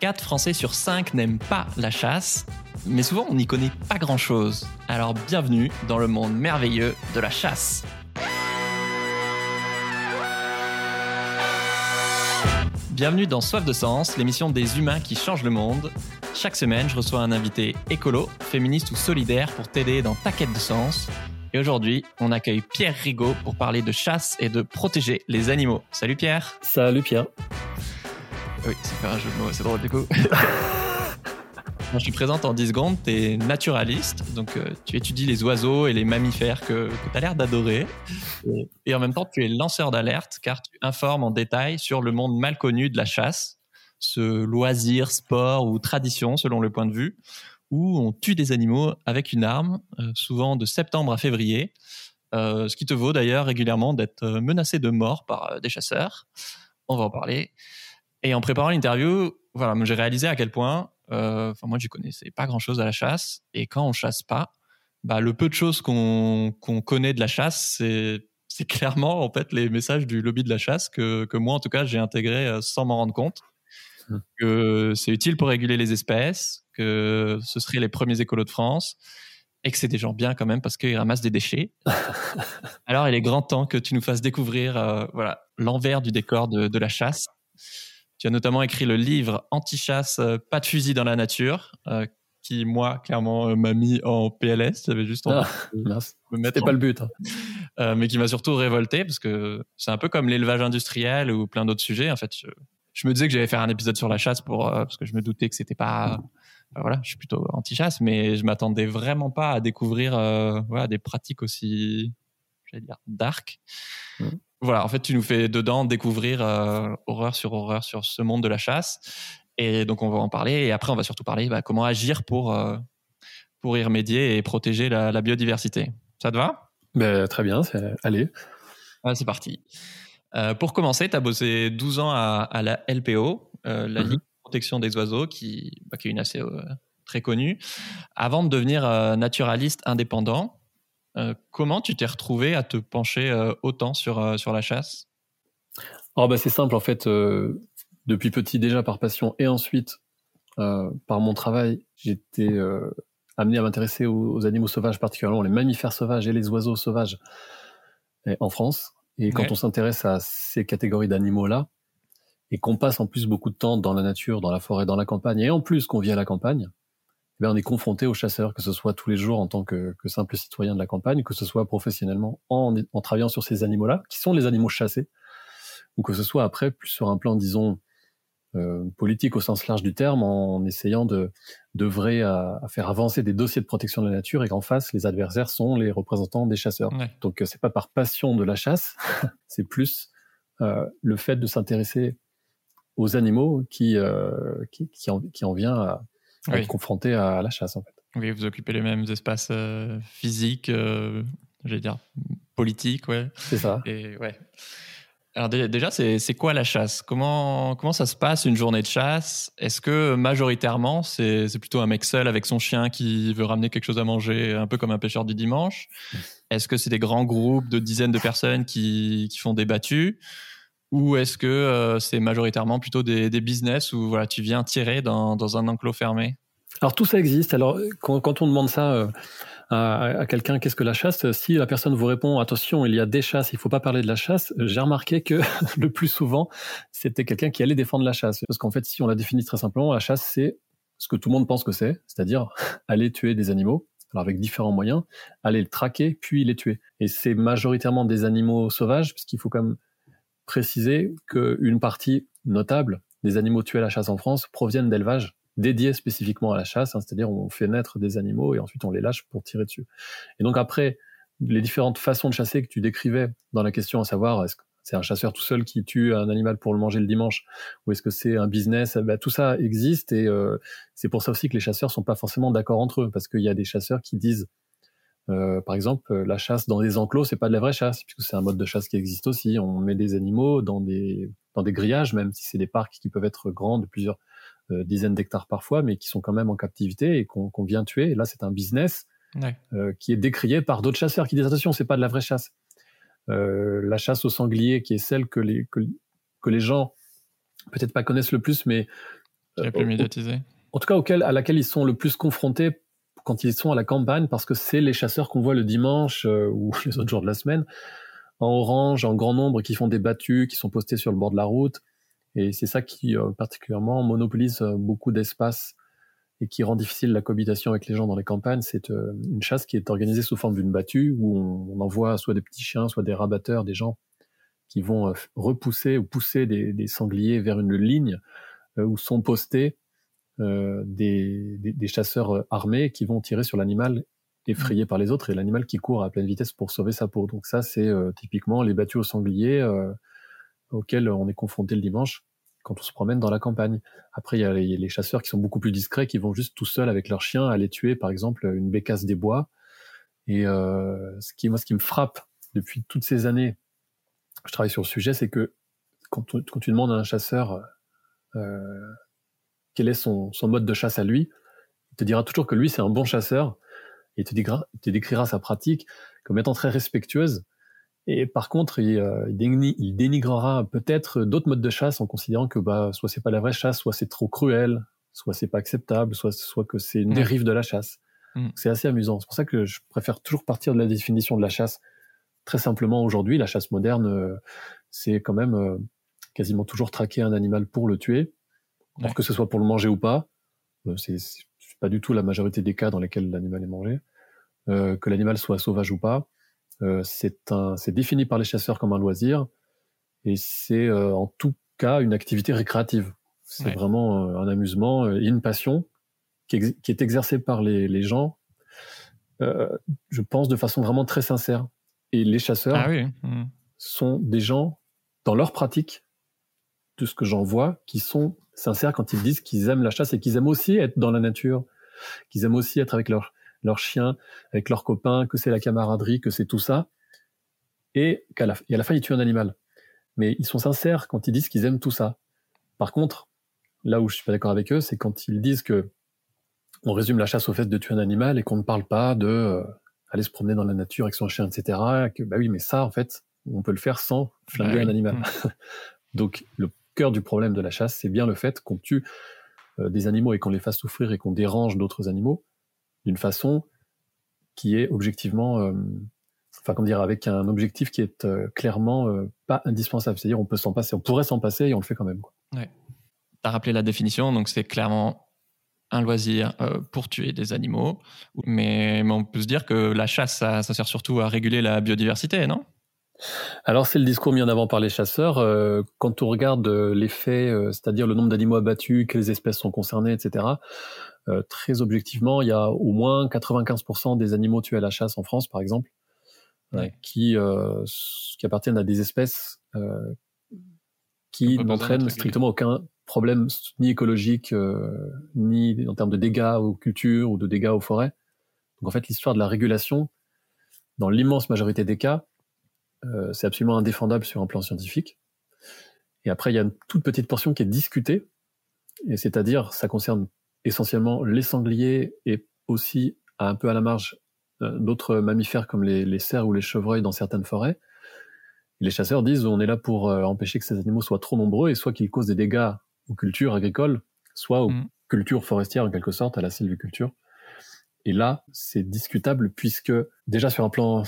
4 Français sur 5 n'aiment pas la chasse, mais souvent on n'y connaît pas grand-chose. Alors bienvenue dans le monde merveilleux de la chasse. Bienvenue dans Soif de Sens, l'émission des humains qui changent le monde. Chaque semaine, je reçois un invité écolo, féministe ou solidaire pour t'aider dans ta quête de sens. Et aujourd'hui, on accueille Pierre Rigaud pour parler de chasse et de protéger les animaux. Salut Pierre Salut Pierre Oui, c'est faire un jeu de mots, c'est drôle du coup. je suis présente en 10 secondes, tu es naturaliste, donc euh, tu étudies les oiseaux et les mammifères que, que tu as l'air d'adorer. Et, en même temps, tu es lanceur d'alerte car tu informes en détail sur le monde mal connu de la chasse, ce loisir, sport ou tradition selon le point de vue, où on tue des animaux avec une arme, euh, souvent de septembre à février, euh, ce qui te vaut d'ailleurs régulièrement d'être menacé de mort par des chasseurs. On va en parler. Et en préparant l'interview, voilà, j'ai réalisé à quel point euh, enfin, moi, je connaissais pas grand-chose à la chasse. Et quand on chasse pas, bah, le peu de choses qu'on connaît de la chasse, c'est c'est clairement en fait les messages du lobby de la chasse que, que moi en tout cas j'ai intégré euh, sans m'en rendre compte mmh. que c'est utile pour réguler les espèces que ce seraient les premiers écolos de France et que c'est des gens bien quand même parce qu'ils ramassent des déchets. Alors il est grand temps que tu nous fasses découvrir euh, voilà l'envers du décor de, de la chasse tu as notamment écrit le livre Anti-chasse, euh, pas de fusil dans la nature, euh, qui, moi, clairement, euh, m'a mis en PLS. J'avais juste envie ah, C'était pas le but. Hein. mais qui m'a surtout révolté, parce que c'est un peu comme l'élevage industriel ou plein d'autres sujets. En fait, je, me disais que j'allais faire un épisode sur la chasse pour, parce que je me doutais que c'était pas. voilà, je suis plutôt anti-chasse, mais je m'attendais vraiment pas à découvrir voilà, des pratiques aussi, j'allais dire, dark. Mmh voilà, en fait, tu nous fais dedans découvrir euh, horreur sur horreur sur ce monde de la chasse. Et donc, on va en parler. Et après, on va surtout parler bah, comment agir pour, euh, pour y remédier et protéger la, biodiversité. Ça te va? Ben, Très bien, allez. c'est parti. Euh, pour commencer, tu as bossé 12 ans à, la LPO, la mhm. Ligue de protection des oiseaux, qui, bah, qui est une assez très connue, avant de devenir naturaliste indépendant. Euh, comment tu t'es retrouvé à te pencher euh, autant sur, euh, sur la chasse? Oh bah C'est simple, en fait, depuis petit déjà par passion et ensuite par mon travail, j'étais amené à m'intéresser aux, animaux sauvages, particulièrement les mammifères sauvages et les oiseaux sauvages en France. Et quand on s'intéresse à ces catégories d'animaux-là, et qu'on passe en plus beaucoup de temps dans la nature, dans la forêt, dans la campagne, et en plus qu'on vit à la campagne, eh on est confronté aux chasseurs, que ce soit tous les jours en tant que, simple citoyen de la campagne, que ce soit professionnellement en, travaillant sur ces animaux-là, qui sont les animaux chassés, ou que ce soit après plus sur un plan, disons, euh, politique au sens large du terme, en essayant de d'œuvrer à, faire avancer des dossiers de protection de la nature et qu'en face, les adversaires sont les représentants des chasseurs. Donc, euh, c'est pas par passion de la chasse, c'est plus euh, le fait de s'intéresser aux animaux qui, qui, en, qui en vient à, être confronté à la chasse en fait. Oui, vous occupez les mêmes espaces euh, physiques, euh, j'allais dire politiques, ouais. C'est ça. Et ouais. Alors déjà, c'est quoi la chasse? Comment, comment ça se passe une journée de chasse? Est-ce que majoritairement, c'est plutôt un mec seul avec son chien qui veut ramener quelque chose à manger, un peu comme un pêcheur du dimanche? Est-ce que c'est des grands groupes de dizaines de personnes qui, qui font des battues? Ou est-ce que euh, c'est majoritairement plutôt des, business où voilà, tu viens tirer dans, dans, un enclos fermé? Alors tout ça existe. Alors quand, on demande ça euh, à, quelqu'un, qu'est-ce que la chasse? Si la personne vous répond, attention, il y a des chasses, il faut pas parler de la chasse, j'ai remarqué que le plus souvent, c'était quelqu'un qui allait défendre la chasse. Parce qu'en fait, si on la définit très simplement, la chasse, c'est ce que tout le monde pense que c'est, c'est-à-dire aller tuer des animaux alors avec différents moyens, aller le traquer, puis les tuer. Et c'est majoritairement des animaux sauvages, puisqu'il faut quand même préciser qu'une partie notable des animaux tués à la chasse en France proviennent d'élevages dédiés spécifiquement à la chasse, hein, c'est-à-dire on fait naître des animaux et ensuite on les lâche pour tirer dessus. Et donc après, les différentes façons de chasser que tu décrivais dans la question, à savoir est-ce que c'est un chasseur tout seul qui tue un animal pour le manger le dimanche, ou est-ce que c'est un business ben, Tout ça existe et euh, c'est pour ça aussi que les chasseurs sont pas forcément d'accord entre eux, parce qu'il y a des chasseurs qui disent euh, par exemple, la chasse dans des enclos, c'est pas de la vraie chasse, puisque c'est un mode de chasse qui existe aussi. On met des animaux dans des dans des grillages, même si c'est des parcs qui peuvent être grands de plusieurs euh, dizaines d'hectares parfois, mais qui sont quand même en captivité et qu'on vient tuer. Et là, c'est un business euh, qui est décrié par d'autres chasseurs qui disent attention, c'est pas de la vraie chasse. la chasse au sanglier, qui est celle que les que, que les gens peut-être pas connaissent le plus, mais les plus médiatisés. En tout cas, auquel, à laquelle ils sont le plus confrontés quand ils sont à la campagne, parce que c'est les chasseurs qu'on voit le dimanche ou les autres jours de la semaine, en orange, en grand nombre, qui font des battues, qui sont postés sur le bord de la route. Et c'est ça qui particulièrement monopolise beaucoup d'espace et qui rend difficile la cohabitation avec les gens dans les campagnes, c'est euh, une chasse qui est organisée sous forme d'une battue où on, envoie soit des petits chiens, soit des rabatteurs, des gens qui vont euh, repousser ou pousser des, sangliers vers une ligne euh, où sont postés des, des, chasseurs armés qui vont tirer sur l'animal effrayé par les autres et l'animal qui court à pleine vitesse pour sauver sa peau. Donc ça, c'est typiquement les battues aux sangliers auxquels on est confronté le dimanche quand on se promène dans la campagne. Après, il y a les, chasseurs qui sont beaucoup plus discrets, qui vont juste tout seuls avec leurs chiens aller tuer, par exemple, une bécasse des bois. Et euh, ce qui, moi, ce qui me frappe depuis toutes ces années, je travaille sur le sujet, c'est que quand, tu demandes à un chasseur euh, quel est son, mode de chasse à lui, il te dira toujours que lui, c'est un bon chasseur. Et il te décrira sa pratique comme étant très respectueuse et par contre, euh, il, dénigrera peut-être d'autres modes de chasse en considérant que bah, soit c'est pas la vraie chasse, soit c'est trop cruel, soit c'est pas acceptable, soit, soit que c'est une dérive de la chasse. Mm. C'est assez amusant. C'est pour ça que je préfère toujours partir de la définition de la chasse. Très simplement, aujourd'hui, la chasse moderne, euh, c'est quand même euh, quasiment toujours traquer un animal pour le tuer, que ce soit pour le manger ou pas. c'est pas du tout la majorité des cas dans lesquels l'animal est mangé. que l'animal soit sauvage ou pas euh, c'est défini par les chasseurs comme un loisir et c'est euh, en tout cas une activité récréative. C'est vraiment euh, un amusement et une passion qui, est exercée par les, gens, je pense, de façon vraiment très sincère. Et les chasseurs ah mmh. sont des gens, dans leur pratique, de ce que j'en vois, qui sont sincères quand ils disent qu'ils aiment la chasse et qu'ils aiment aussi être dans la nature, qu'ils aiment aussi être avec leur, leurs chiens, avec leurs copains, que c'est la camaraderie, que c'est tout ça, et qu'à la, la fin, ils tuent un animal. Mais ils sont sincères quand ils disent qu'ils aiment tout ça. Par contre, là où je suis pas d'accord avec eux, c'est quand ils disent que on résume la chasse au fait de tuer un animal et qu'on ne parle pas de euh, aller se promener dans la nature avec son chien, etc. que bah oui, mais ça, en fait, on peut le faire sans flinguer bah un animal. Mm. Donc, le cœur du problème de la chasse, c'est bien le fait qu'on tue euh, des animaux et qu'on les fasse souffrir et qu'on dérange d'autres animaux d'une façon qui est objectivement, euh, enfin comment dire, avec un objectif qui est euh, clairement pas indispensable. C'est-à-dire on peut s'en passer, on pourrait s'en passer et on le fait quand même. Ouais. Tu as rappelé la définition, donc c'est clairement un loisir pour tuer des animaux, mais, on peut se dire que la chasse, ça, sert surtout à réguler la biodiversité, non? Alors c'est le discours mis en avant par les chasseurs. quand on regarde les faits, c'est-à-dire le nombre d'animaux abattus, quelles espèces sont concernées, etc., euh, très objectivement, il y a au moins 95% des animaux tués à la chasse en France, par exemple, euh, qui, euh, qui appartiennent à des espèces qui n'entraînent strictement aucun problème ni écologique, ni en termes de dégâts aux cultures ou de dégâts aux forêts. Donc en fait, l'histoire de la régulation, dans l'immense majorité des cas, c'est absolument indéfendable sur un plan scientifique. Et après, il y a une toute petite portion qui est discutée, et c'est-à-dire, ça concerne essentiellement les sangliers et aussi un peu à la marge euh, d'autres mammifères comme les, cerfs ou les chevreuils dans certaines forêts. les chasseurs disent on est là pour euh, empêcher que ces animaux soient trop nombreux et soit qu'ils causent des dégâts aux cultures agricoles, soit aux mm. cultures forestières en quelque sorte, à la sylviculture. Et là, c'est discutable puisque déjà sur un plan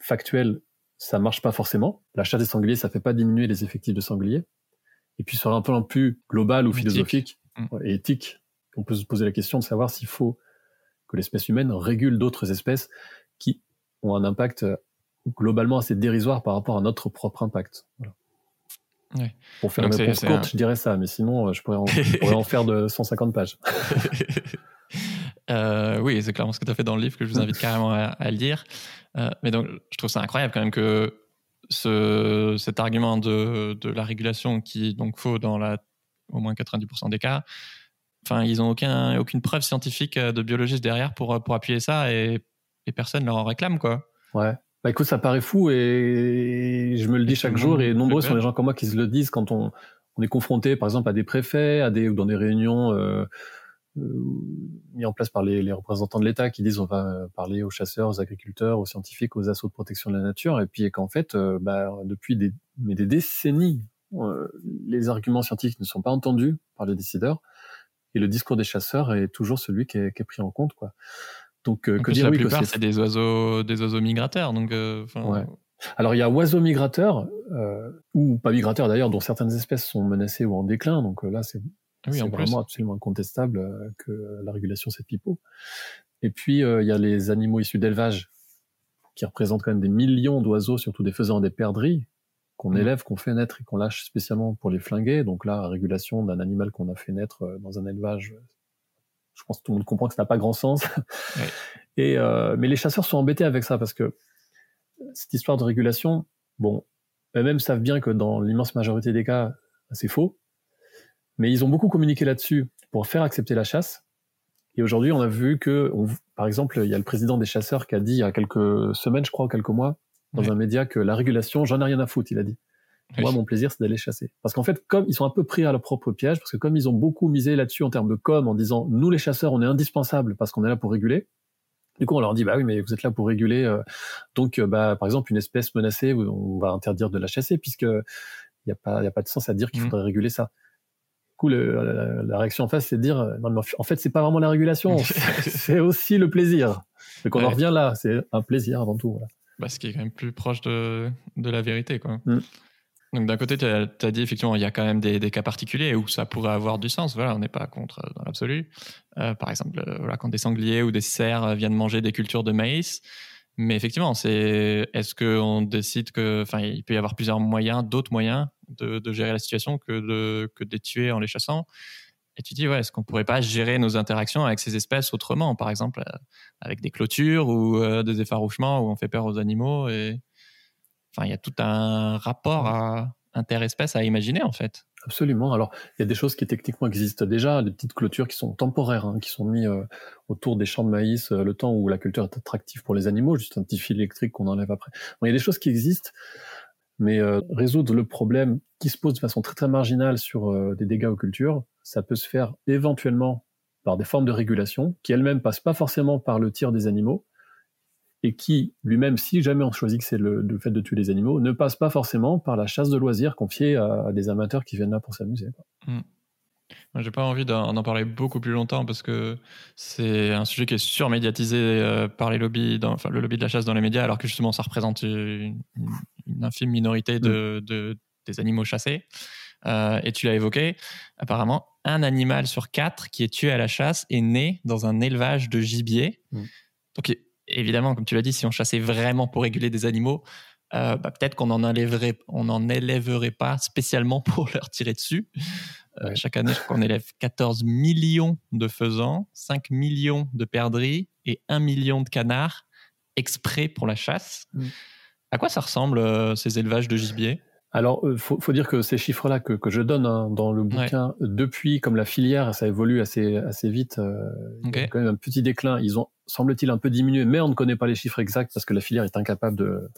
factuel, ça marche pas forcément. La chasse des sangliers, ça fait pas diminuer les effectifs de sangliers. Et puis sur un plan plus global ou philosophique mm. et éthique, on peut se poser la question de savoir s'il faut que l'espèce humaine régule d'autres espèces qui ont un impact euh, globalement assez dérisoire par rapport à notre propre impact. Pour faire une réponse courte, je dirais ça, mais sinon, euh, je pourrais en, faire de 150 pages. Euh, oui, c'est clairement ce que tu as fait dans le livre que je vous invite carrément à, lire. mais donc, je trouve ça incroyable quand même que ce, cet argument de, de, la régulation qui est donc faux dans la, au moins 90% des cas, Enfin, ils n'ont aucun, aucune preuve scientifique euh, de biologiste derrière pour, euh, pour appuyer ça et, et personne leur en réclame, quoi. Ouais. Bah écoute, ça paraît fou et je me le dis chaque jour et nombreux sont les gens comme moi qui se le disent quand on, on est confronté, par exemple, à des préfets, à des ou dans des réunions euh, euh mis en place par les, les représentants de l'État qui disent on va parler aux chasseurs, aux agriculteurs, aux scientifiques, aux assauts de protection de la nature et puis qu'en fait, bah, depuis des, mais des décennies, les arguments scientifiques ne sont pas entendus par les décideurs et le discours des chasseurs est toujours celui qui est, pris en compte. Quoi. Donc, euh, que dire la plupart, c'est des oiseaux, des oiseaux migrateurs. Donc, euh, Alors, il y a oiseaux migrateurs, euh, ou pas migrateurs d'ailleurs, dont certaines espèces sont menacées ou en déclin. Donc là, c'est ah vraiment absolument incontestable que la régulation, c'est pipeau. Et puis, il y a les animaux issus d'élevage, qui représentent quand même des millions d'oiseaux, surtout des faisans des perdrix, qu'on mmh. élève, qu'on fait naître et qu'on lâche spécialement pour les flinguer. Donc là, régulation d'un animal qu'on a fait naître dans un élevage je pense que tout le monde comprend que ça n'a pas grand sens. Et, euh, mais les chasseurs sont embêtés avec ça parce que cette histoire de régulation, bon, eux-mêmes savent bien que dans l'immense majorité des cas, c'est faux. Mais ils ont beaucoup communiqué là-dessus pour faire accepter la chasse. Et aujourd'hui, on a vu que, par exemple, il y a le président des chasseurs qui a dit il y a quelques semaines, je crois, quelques mois, dans un média que la régulation, j'en ai rien à foutre, il a dit. Moi, mon plaisir, c'est d'aller chasser. Parce qu'en fait, comme ils sont un peu pris à leur propre piège, parce que comme ils ont beaucoup misé là-dessus en termes de com, en disant nous les chasseurs, on est indispensables parce qu'on est là pour réguler. Du coup, on leur dit bah oui, mais vous êtes là pour réguler. Euh, donc, euh, bah par exemple, une espèce menacée, on va interdire de la chasser puisque il n'y a pas, il a pas de sens à dire qu'il mmh. faudrait réguler ça. Coup, la, réaction en face, c'est de dire non mais en fait, c'est pas vraiment la régulation, c'est aussi le plaisir. Donc on en revient là, c'est un plaisir avant tout. Voilà. Bah, ce qui est quand même plus proche de, de la vérité, quoi. Mmh. Donc d'un côté, tu as, dit effectivement, il y a quand même des, cas particuliers où ça pourrait avoir du sens. Voilà, on n'est pas contre euh, dans l'absolu. Euh, par exemple, euh, voilà, quand des sangliers ou des cerfs viennent manger des cultures de maïs. Mais effectivement, c'est est-ce qu'on décide que, enfin, il peut y avoir plusieurs moyens, d'autres moyens de, gérer la situation que de que de les tuer en les chassant? Et tu dis, ouais, est-ce qu'on pourrait pas gérer nos interactions avec ces espèces autrement, par exemple avec des clôtures ou des effarouchements où on fait peur aux animaux et Enfin, il y a tout un rapport à interespèce à imaginer en fait. Absolument. Alors, il y a des choses qui techniquement existent déjà, des petites clôtures qui sont temporaires, hein, qui sont mises euh, autour des champs de maïs euh, le temps où la culture est attractive pour les animaux, juste un petit fil électrique qu'on enlève après. Bon, il y a des choses qui existent, mais euh, résoudre le problème qui se pose de façon très très marginale sur des dégâts aux cultures, ça peut se faire éventuellement par des formes de régulation qui elles-mêmes passent pas forcément par le tir des animaux, et qui lui-même, si jamais on choisit que c'est le, fait de tuer les animaux, ne passe pas forcément par la chasse de loisirs confiée à, des amateurs qui viennent là pour s'amuser. Mmh. J'ai pas envie d'en parler beaucoup plus longtemps parce que c'est un sujet qui est surmédiatisé euh, par les lobbies, dans, enfin, le lobby de la chasse dans les médias, alors que justement ça représente une, infime minorité de, des animaux chassés. Euh, et tu l'as évoqué, apparemment, un animal sur quatre qui est tué à la chasse est né dans un élevage de gibier. Mmh. Donc, évidemment, comme tu l'as dit, si on chassait vraiment pour réguler des animaux, euh, bah, peut-être qu'on en élèverait, on en élèverait pas spécialement pour leur tirer dessus. Euh, chaque année, je crois qu'on élève 14 millions de faisans, 5 millions de perdrix et 1 million de canards exprès pour la chasse. Mm. À quoi ça ressemble euh, ces élevages de gibier? Alors, il faut, dire que ces chiffres-là que, je donne hein, dans le bouquin, depuis, comme la filière, ça évolue assez, assez vite, il y a quand même un petit déclin. Ils ont semble-t-il, un peu diminué, mais on ne connaît pas les chiffres exacts parce que la filière est incapable de,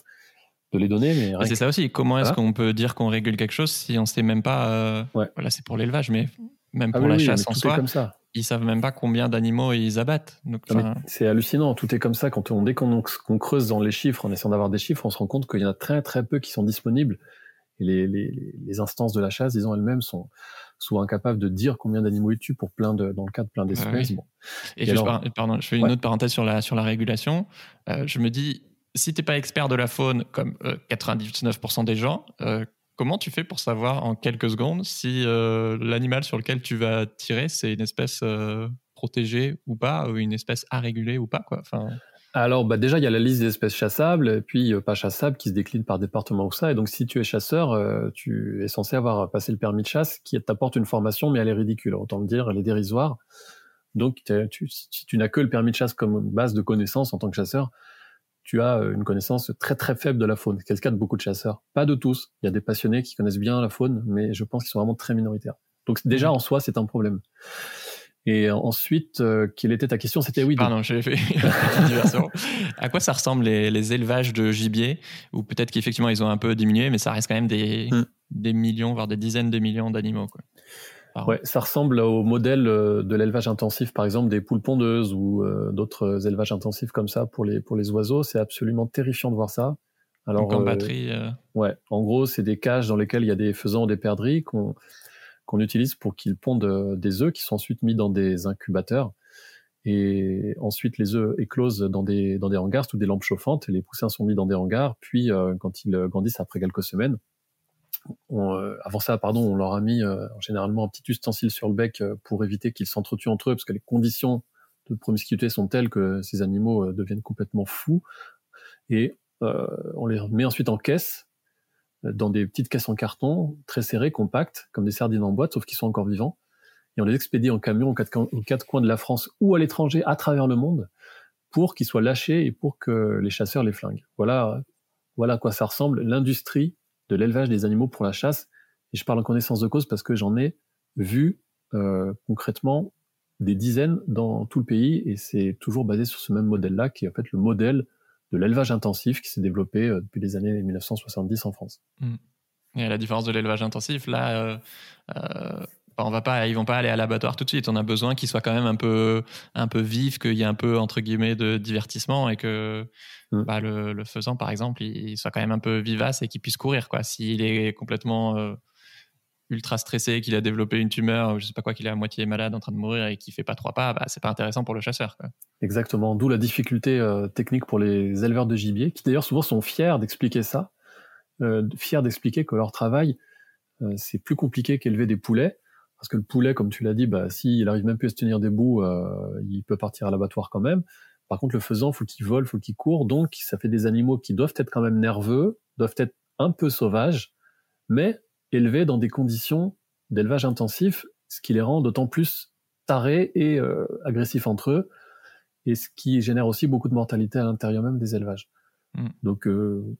de les donner. Mais c'est ça aussi. Comment est-ce qu'on peut dire qu'on régule quelque chose si on ne sait même pas euh, Voilà, c'est pour l'élevage, mais même ah pour la chasse en soi, comme ça. ils savent même pas combien d'animaux ils abattent. C'est hallucinant. Tout est comme ça. Quand on, dès qu'on creuse dans les chiffres, en essayant d'avoir des chiffres, on se rend compte qu'il y en a très très peu qui sont disponibles. Et les, les, les instances de la chasse, disons elles-mêmes, sont sont incapables de dire combien d'animaux ils tuent pour plein de, dans le cas de plein d'espèces. Et, pardon, je fais une autre parenthèse sur la, sur la régulation. Euh, je me dis, si tu n'es pas expert de la faune, comme 99% euh, des gens, euh, comment tu fais pour savoir en quelques secondes si l'animal sur lequel tu vas tirer, c'est une espèce protégée ou pas, ou une espèce à réguler ou pas quoi? Enfin alors, bah déjà, il y a la liste des espèces chassables, et puis euh, pas chassables, qui se décline par département ou ça. Et donc, si tu es chasseur, euh, tu es censé avoir passé le permis de chasse, qui t'apporte une formation, mais elle est ridicule. Autant le dire, elle est dérisoire. Donc, tu, si tu n'as que le permis de chasse comme base de connaissances en tant que chasseur, tu as euh, une connaissance très très faible de la faune. C'est le cas de beaucoup de chasseurs. Pas de tous. Il y a des passionnés qui connaissent bien la faune, mais je pense qu'ils sont vraiment très minoritaires. Donc déjà mmh. en soi, c'est un problème. Et ensuite, euh, quelle était ta question? C'était oui. Pardon, j'ai fait À quoi ça ressemble les, les élevages de gibier? Ou peut-être qu'effectivement ils ont un peu diminué, mais ça reste quand même des, hmm. des millions, voire des dizaines de millions d'animaux. Ouais, ça ressemble au modèle euh, de l'élevage intensif, par exemple des poules pondeuses ou euh, d'autres élevages intensifs comme ça pour les pour les oiseaux. C'est absolument terrifiant de voir ça. Alors, Donc en batterie. Ouais, en gros, c'est des cages dans lesquelles il y a des faisans, des perdrix qu'on qu'on utilise pour qu'ils pondent des œufs qui sont ensuite mis dans des incubateurs. Et ensuite, les œufs éclosent dans des, dans des hangars sous des lampes chauffantes. Les poussins sont mis dans des hangars. Puis, quand ils grandissent après quelques semaines, on, avant ça, pardon, on leur a mis généralement un petit ustensile sur le bec pour éviter qu'ils s'entretuent entre eux, parce que les conditions de promiscuité sont telles que ces animaux deviennent complètement fous. Et euh, on les met ensuite en caisse, euh, dans des petites caisses en carton, très serrées, compactes, comme des sardines en boîte, sauf qu'ils sont encore vivants. Et on les expédie en camion aux quatre, coins de la France ou à l'étranger, à travers le monde, pour qu'ils soient lâchés et pour que les chasseurs les flinguent. Voilà, voilà à quoi ça ressemble l'industrie de l'élevage des animaux pour la chasse. Et je parle en connaissance de cause parce que j'en ai vu euh, concrètement des dizaines dans tout le pays et c'est toujours basé sur ce même modèle-là qui est en fait le modèle de l'élevage intensif qui s'est développé euh, depuis les années 1970 en France. Mm. Et à la différence de l'élevage intensif, là, euh, euh, on va pas, ils vont pas aller à l'abattoir tout de suite. On a besoin qu'il soit quand même un peu, un peu vif, qu'il y ait un peu entre guillemets de divertissement et que mm. bah, le, faisant, par exemple, il soit quand même un peu vivace et qu'il puisse courir. Quoi. S'il est complètement ultra stressé, qu'il a développé une tumeur, je sais pas quoi, qu'il est à moitié malade, en train de mourir et qu'il fait pas trois pas, bah, c'est pas intéressant pour le chasseur. Exactement, d'où la difficulté euh, technique pour les éleveurs de gibier, qui d'ailleurs souvent sont fiers d'expliquer ça, euh, fiers d'expliquer que leur travail, euh, c'est plus compliqué qu'élever des poulets, parce que le poulet, comme tu l'as dit, bah, s'il arrive même plus à se tenir debout, il peut partir à l'abattoir quand même. Par contre, le faisant, faut qu'il vole, faut qu'il court, donc ça fait des animaux qui doivent être quand même nerveux, doivent être un peu sauvages, mais élevés dans des conditions d'élevage intensif, ce qui les rend d'autant plus tarés et euh, agressifs entre eux, et ce qui génère aussi beaucoup de mortalité à l'intérieur même des élevages. Hmm. Donc, euh,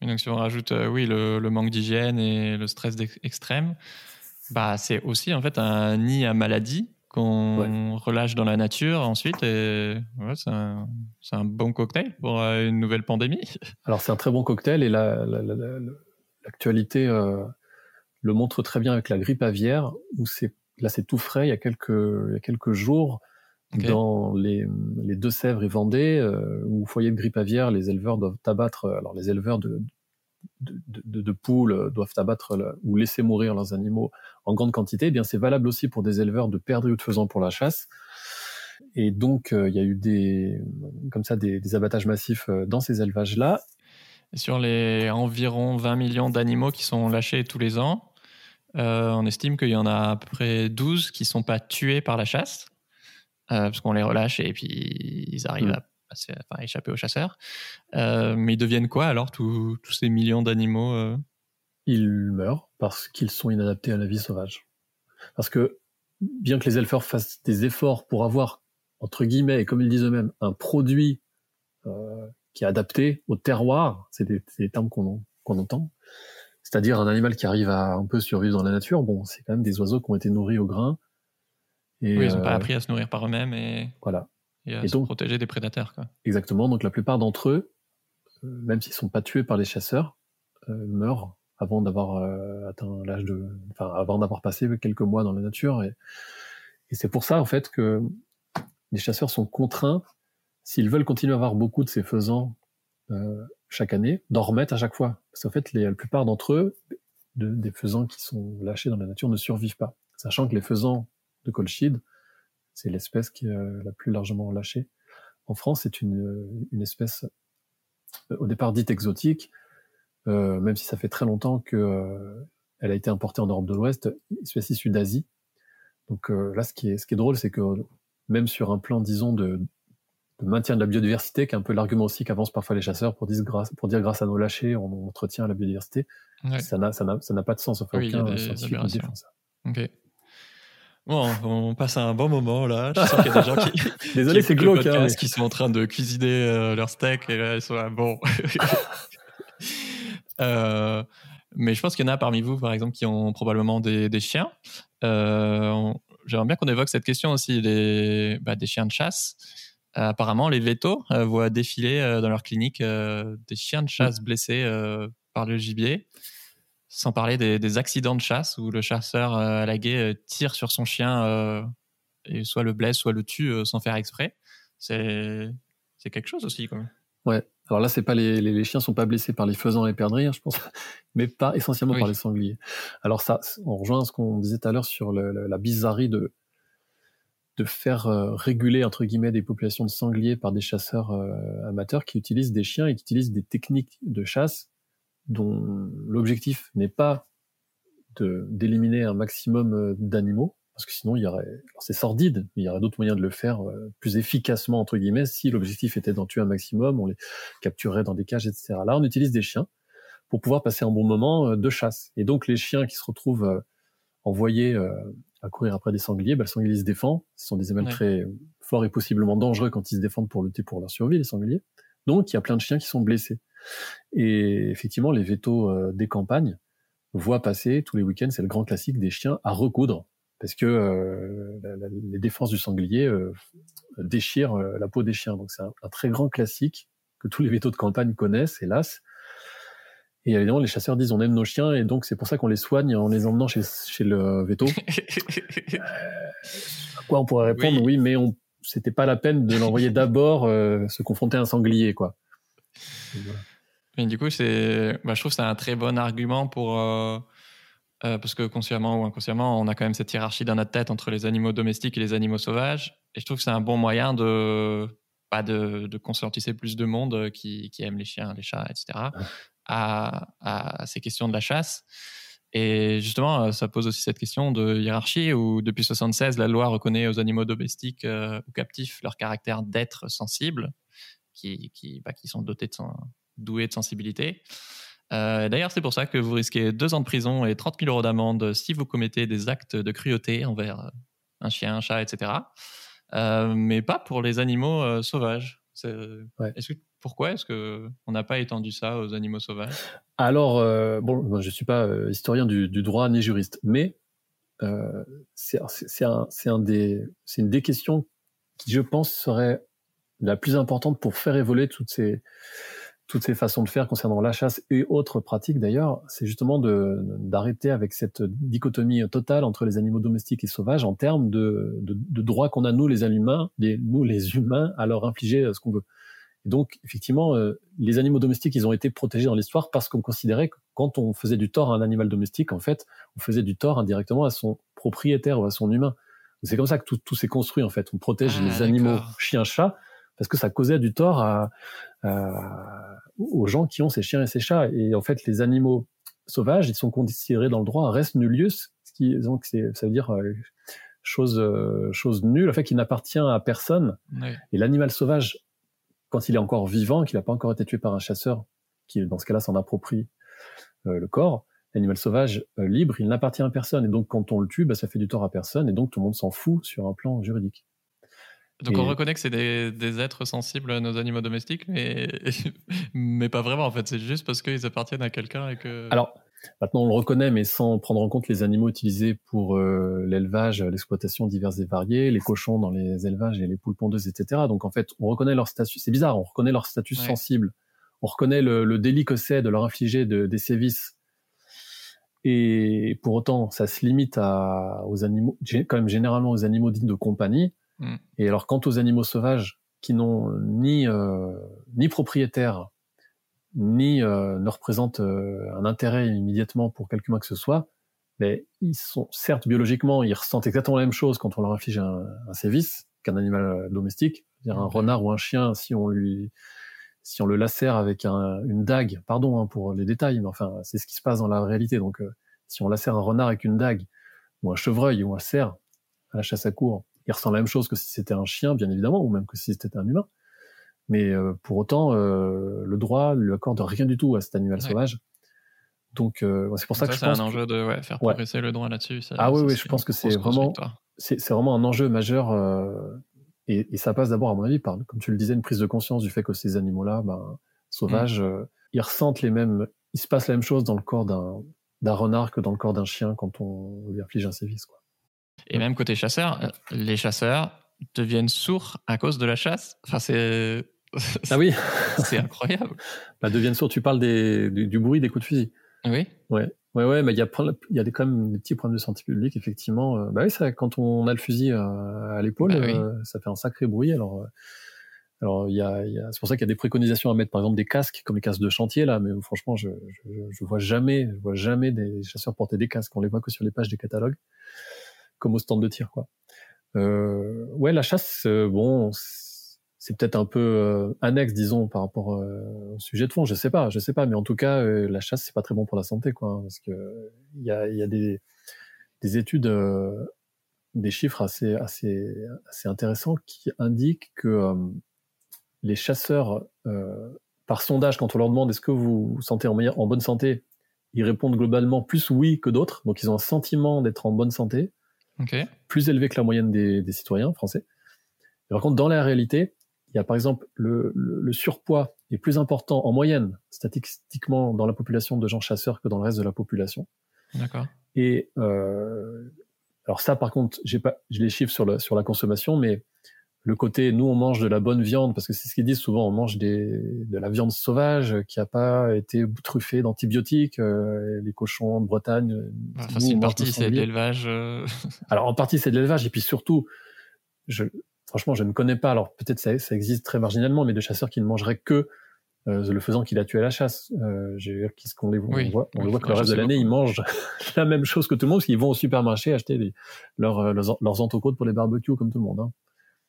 donc, si on rajoute euh, oui, le, manque d'hygiène et le stress extrême, bah, c'est aussi en fait un nid à maladie qu'on relâche dans la nature ensuite. Et c'est un, un, bon cocktail pour une nouvelle pandémie. Alors, c'est un très bon cocktail et la, la, la, l'actualité euh, le montre très bien avec la grippe aviaire, où c'est là c'est tout frais. Il y a quelques il y a quelques jours, dans les, les Deux-Sèvres et Vendée, euh, où foyer de grippe aviaire, les éleveurs doivent abattre. Alors les éleveurs de de, de, de poules doivent abattre ou laisser mourir leurs animaux en grande quantité. Eh bien, c'est valable aussi pour des éleveurs de perdrix ou de faisans pour la chasse. Et donc, euh, il y a eu des, comme ça, des, des abattages massifs dans ces élevages-là sur les environ 20 millions d'animaux qui sont lâchés tous les ans, euh, on estime qu'il y en a à peu près 12 qui ne sont pas tués par la chasse, euh, parce qu'on les relâche et puis ils arrivent mm. à, échapper aux chasseurs. Euh, mais ils deviennent quoi alors, tous ces millions d'animaux Ils meurent parce qu'ils sont inadaptés à la vie sauvage. Parce que bien que les éleveurs fassent des efforts pour avoir, entre guillemets, et comme ils disent eux-mêmes, un produit qui est adapté au terroir, c'est des, termes qu'on entend, c'est-à-dire un animal qui arrive à un peu survivre dans la nature. Bon, c'est quand même des oiseaux qui ont été nourris au grain. Et, oui, ils n'ont pas euh, appris à se nourrir par eux-mêmes et, voilà. et à se protéger des prédateurs. Quoi. Exactement. Donc la plupart d'entre eux, euh, même s'ils ne sont pas tués par les chasseurs, euh, meurent avant d'avoir atteint l'âge de, enfin, avant d'avoir passé quelques mois dans la nature. Et, et c'est pour ça en fait que les chasseurs sont contraints s'ils veulent continuer à avoir beaucoup de ces faisans euh, chaque année, d'en remettre à chaque fois. Parce qu'en fait, la plupart d'entre eux, des faisans qui sont lâchés dans la nature, ne survivent pas. Sachant que les faisans de Colchide, c'est l'espèce qui est euh, la plus largement lâchée. En France, c'est une, euh, une espèce au départ dite exotique, même si ça fait très longtemps que elle a été importée en Europe de l'Ouest, espèce issue d'Asie. Donc là, ce qui est, ce qui est drôle, c'est que même sur un plan, disons, de, de maintien de la biodiversité, qui est un peu l'argument aussi qu'avancent parfois les chasseurs pour dire, grâce, pour dire grâce à nos lâchers, on entretient la biodiversité. Ça n'a ça n'a pas de sens. Enfin, oui, aucun scientifique ne défend ça. Ok. Bon, on passe à un bon moment là. Je sens qu'il y a des gens qui, Désolé, c'est glauque, hein, qui sont en train de cuisiner euh, leur steak et là ils sont là, bon. euh, mais je pense qu'il y en a parmi vous, par exemple, qui ont probablement des, des chiens. Euh, J'aimerais bien qu'on évoque cette question aussi des, bah, des chiens de chasse. Euh, apparemment, les vétos euh, voient défiler euh, dans leur clinique des chiens de chasse mm. blessés par le gibier, sans parler des, accidents de chasse où le chasseur à la guet tire sur son chien et soit le blesse, soit le tue sans faire exprès. C'est quelque chose aussi. Quoi. Ouais. Alors là, c'est pas les, les, chiens sont pas blessés par les faisans et perdrix, je pense, mais pas essentiellement par les sangliers. Alors ça, on rejoint ce qu'on disait tout à l'heure sur la bizarrerie de de faire euh, réguler entre guillemets des populations de sangliers par des chasseurs euh, amateurs qui utilisent des chiens et qui utilisent des techniques de chasse dont l'objectif n'est pas d'éliminer un maximum euh, d'animaux parce que sinon il y aurait c'est sordide mais il y aurait d'autres moyens de le faire plus efficacement entre guillemets si l'objectif était d'en tuer un maximum on les capturerait dans des cages etc là on utilise des chiens pour pouvoir passer un bon moment de chasse. Et donc les chiens qui se retrouvent envoyés à courir après des sangliers, bah, le sanglier se défend. Ce sont des animaux très forts et possiblement dangereux quand ils se défendent pour lutter pour leur survie, les sangliers. Donc, il y a plein de chiens qui sont blessés. Et effectivement, les vétos euh, des campagnes voient passer tous les week-ends, c'est le grand classique des chiens à recoudre, parce que euh, les défenses du sanglier euh, déchirent la peau des chiens. Donc, c'est un, un, très grand classique que tous les vétos de campagne connaissent, hélas. Et évidemment, les chasseurs disent on aime nos chiens et donc c'est pour ça qu'on les soigne en les emmenant chez, chez le veto. euh, à quoi on pourrait répondre oui, mais on c'était pas la peine de l'envoyer d'abord euh, se confronter à un sanglier quoi. Mais du coup, c'est, bah, je trouve que c'est un très bon argument pour euh, parce que consciemment ou inconsciemment, on a quand même cette hiérarchie dans notre tête entre les animaux domestiques et les animaux sauvages. Et je trouve que c'est un bon moyen de pas bah, de, de conscientiser plus de monde qui, qui aime les chiens, les chats, etc à, ces questions de la chasse. Et justement, euh, ça pose aussi cette question de hiérarchie où depuis 76, la loi reconnaît aux animaux domestiques euh, ou captifs leur caractère d'être sensible, qui, qui, bah, qui, sont dotés de, doués de sensibilité. Euh, D'ailleurs, c'est pour ça que vous risquez deux ans de prison et 30 000 euros d'amende si vous commettez des actes de cruauté envers un chien, un chat, etc. Euh, mais pas pour les animaux sauvages. Ouais. Est-ce que pourquoi est-ce qu'on n'a pas étendu ça aux animaux sauvages? Alors, euh, bon, je ne suis pas euh, historien du, droit ni juriste, mais euh, c'est un, un une des questions qui, je pense, serait la plus importante pour faire évoluer toutes ces, toutes ces façons de faire concernant la chasse et autres pratiques d'ailleurs, c'est justement d'arrêter avec cette dichotomie totale entre les animaux domestiques et sauvages en termes de, de, de droits qu'on a nous les humains, les, nous les humains, à leur infliger ce qu'on veut. Et donc, effectivement, euh, les animaux domestiques, ils ont été protégés dans l'histoire parce qu'on considérait que quand on faisait du tort à un animal domestique, en fait, on faisait du tort indirectement à son propriétaire ou à son humain. C'est comme ça que tout, tout s'est construit, en fait. On protège ah, les animaux chiens, chats, parce que ça causait du tort à, à, aux gens qui ont ces chiens et ces chats. Et en fait, les animaux sauvages, ils sont considérés dans le droit res nullius, ce qui donc ça veut dire euh, chose euh, chose nulle, en fait, qui n'appartient à personne. Et l'animal sauvage quand il est encore vivant, qu'il n'a pas encore été tué par un chasseur, qui dans ce cas-là s'en approprie euh, le corps, l'animal sauvage euh, libre, il n'appartient à personne. Et donc quand on le tue, bah, ça fait du tort à personne, et donc tout le monde s'en fout sur un plan juridique. Donc on reconnaît que c'est des, êtres sensibles, nos animaux domestiques, mais, mais pas vraiment en fait. C'est juste parce qu'ils appartiennent à quelqu'un et que. Alors Maintenant, on le reconnaît, mais sans prendre en compte les animaux utilisés pour euh, l'élevage, l'exploitation diverses et variées, les cochons dans les élevages et les poules pondeuses, etc. Donc, en fait, on reconnaît leur statut. C'est bizarre, on reconnaît leur statut sensible. On reconnaît le, délit que c'est de leur infliger des sévices. Et pour autant, ça se limite à, aux animaux, quand même généralement aux animaux dits de compagnie. Mm. Et alors, quant aux animaux sauvages qui n'ont ni euh, ni propriétaire ni euh, ne représentent euh, un intérêt immédiatement pour quelque humain que ce soit, mais ils sont certes biologiquement, ils ressentent exactement la même chose quand on leur inflige un, un sévice qu'un animal euh, domestique, dire un renard ou un chien, si on lui si on le lacère avec un, une dague, pardon hein, pour les détails, mais enfin c'est ce qui se passe dans la réalité. Donc si on lacère un renard avec une dague ou un chevreuil ou un cerf à la chasse à court, il ressent la même chose que si c'était un chien, bien évidemment, ou même que si c'était un humain. Mais euh, pour autant, euh, le droit lui accorde rien du tout à cet animal sauvage. Donc euh, c'est pour ça, que je pense c'est un enjeu de ouais, faire progresser le droit là-dessus. Ah oui, oui, je pense que c'est vraiment, c'est vraiment un enjeu majeur et, et, ça passe d'abord à mon avis par, comme tu le disais, une prise de conscience du fait que ces animaux-là, ben, sauvages, mm. ils ressentent les mêmes, il se passe la même chose dans le corps d'un d'un renard que dans le corps d'un chien quand on lui inflige un sévice. Quoi. Et même côté chasseur, les chasseurs deviennent sourds à cause de la chasse. Enfin, c'est ah oui C'est incroyable. bah, deviennent sourds, tu parles des, du, bruit des coups de fusil. Oui. Ouais. Ouais, ouais, mais il y a, y a des, quand même des petits problèmes de santé publique, effectivement. Euh, bah oui, ça, quand on a le fusil euh, à l'épaule, bah euh, ça fait un sacré bruit. Alors, Alors, il y a, c'est pour ça qu'il y a des préconisations à mettre, par exemple, des casques, comme les casques de chantier, là, mais franchement, je, je, je vois jamais, je vois jamais des chasseurs porter des casques. On les voit que sur les pages des catalogues, comme au stand de tir, quoi. Euh, ouais, la chasse, bon, c'est peut-être un peu euh, annexe, disons, par rapport euh, au sujet de fond. Je sais pas, je sais pas, mais en tout cas, la chasse, c'est pas très bon pour la santé, quoi, hein, parce que il y a, y a des, des études, des chiffres assez, assez, assez intéressants qui indiquent que les chasseurs, euh, par sondage, quand on leur demande est-ce que vous vous sentez en, en bonne santé, ils répondent globalement plus oui que d'autres. Donc ils ont un sentiment d'être en bonne santé, plus élevé que la moyenne des, citoyens français. par contre, dans la réalité, il y a par exemple le, surpoids est plus important en moyenne, statistiquement, dans la population de gens chasseurs que dans le reste de la population. D'accord. Et euh, alors ça, par contre, j'ai pas, je les chiffre sur, sur la consommation, mais le côté nous on mange de la bonne viande parce que c'est ce qu'ils disent souvent on mange des, de la viande sauvage qui a pas été truffée d'antibiotiques euh, les cochons de Bretagne enfin, c'est une partie c'est de l'élevage euh. alors en partie c'est de l'élevage et puis surtout je franchement je ne connais pas. Alors peut-être ça, ça existe très marginalement mais de chasseurs qui ne mangeraient que euh, le faisant qu'il a tué à la chasse. Euh, qu'est-ce qu'on les voit. On voit, on voit que le reste de l'année ils mangent la même chose que tout le monde parce qu'ils vont au supermarché acheter des, leurs, leurs, leurs entrecôtes pour les barbecues comme tout le monde hein.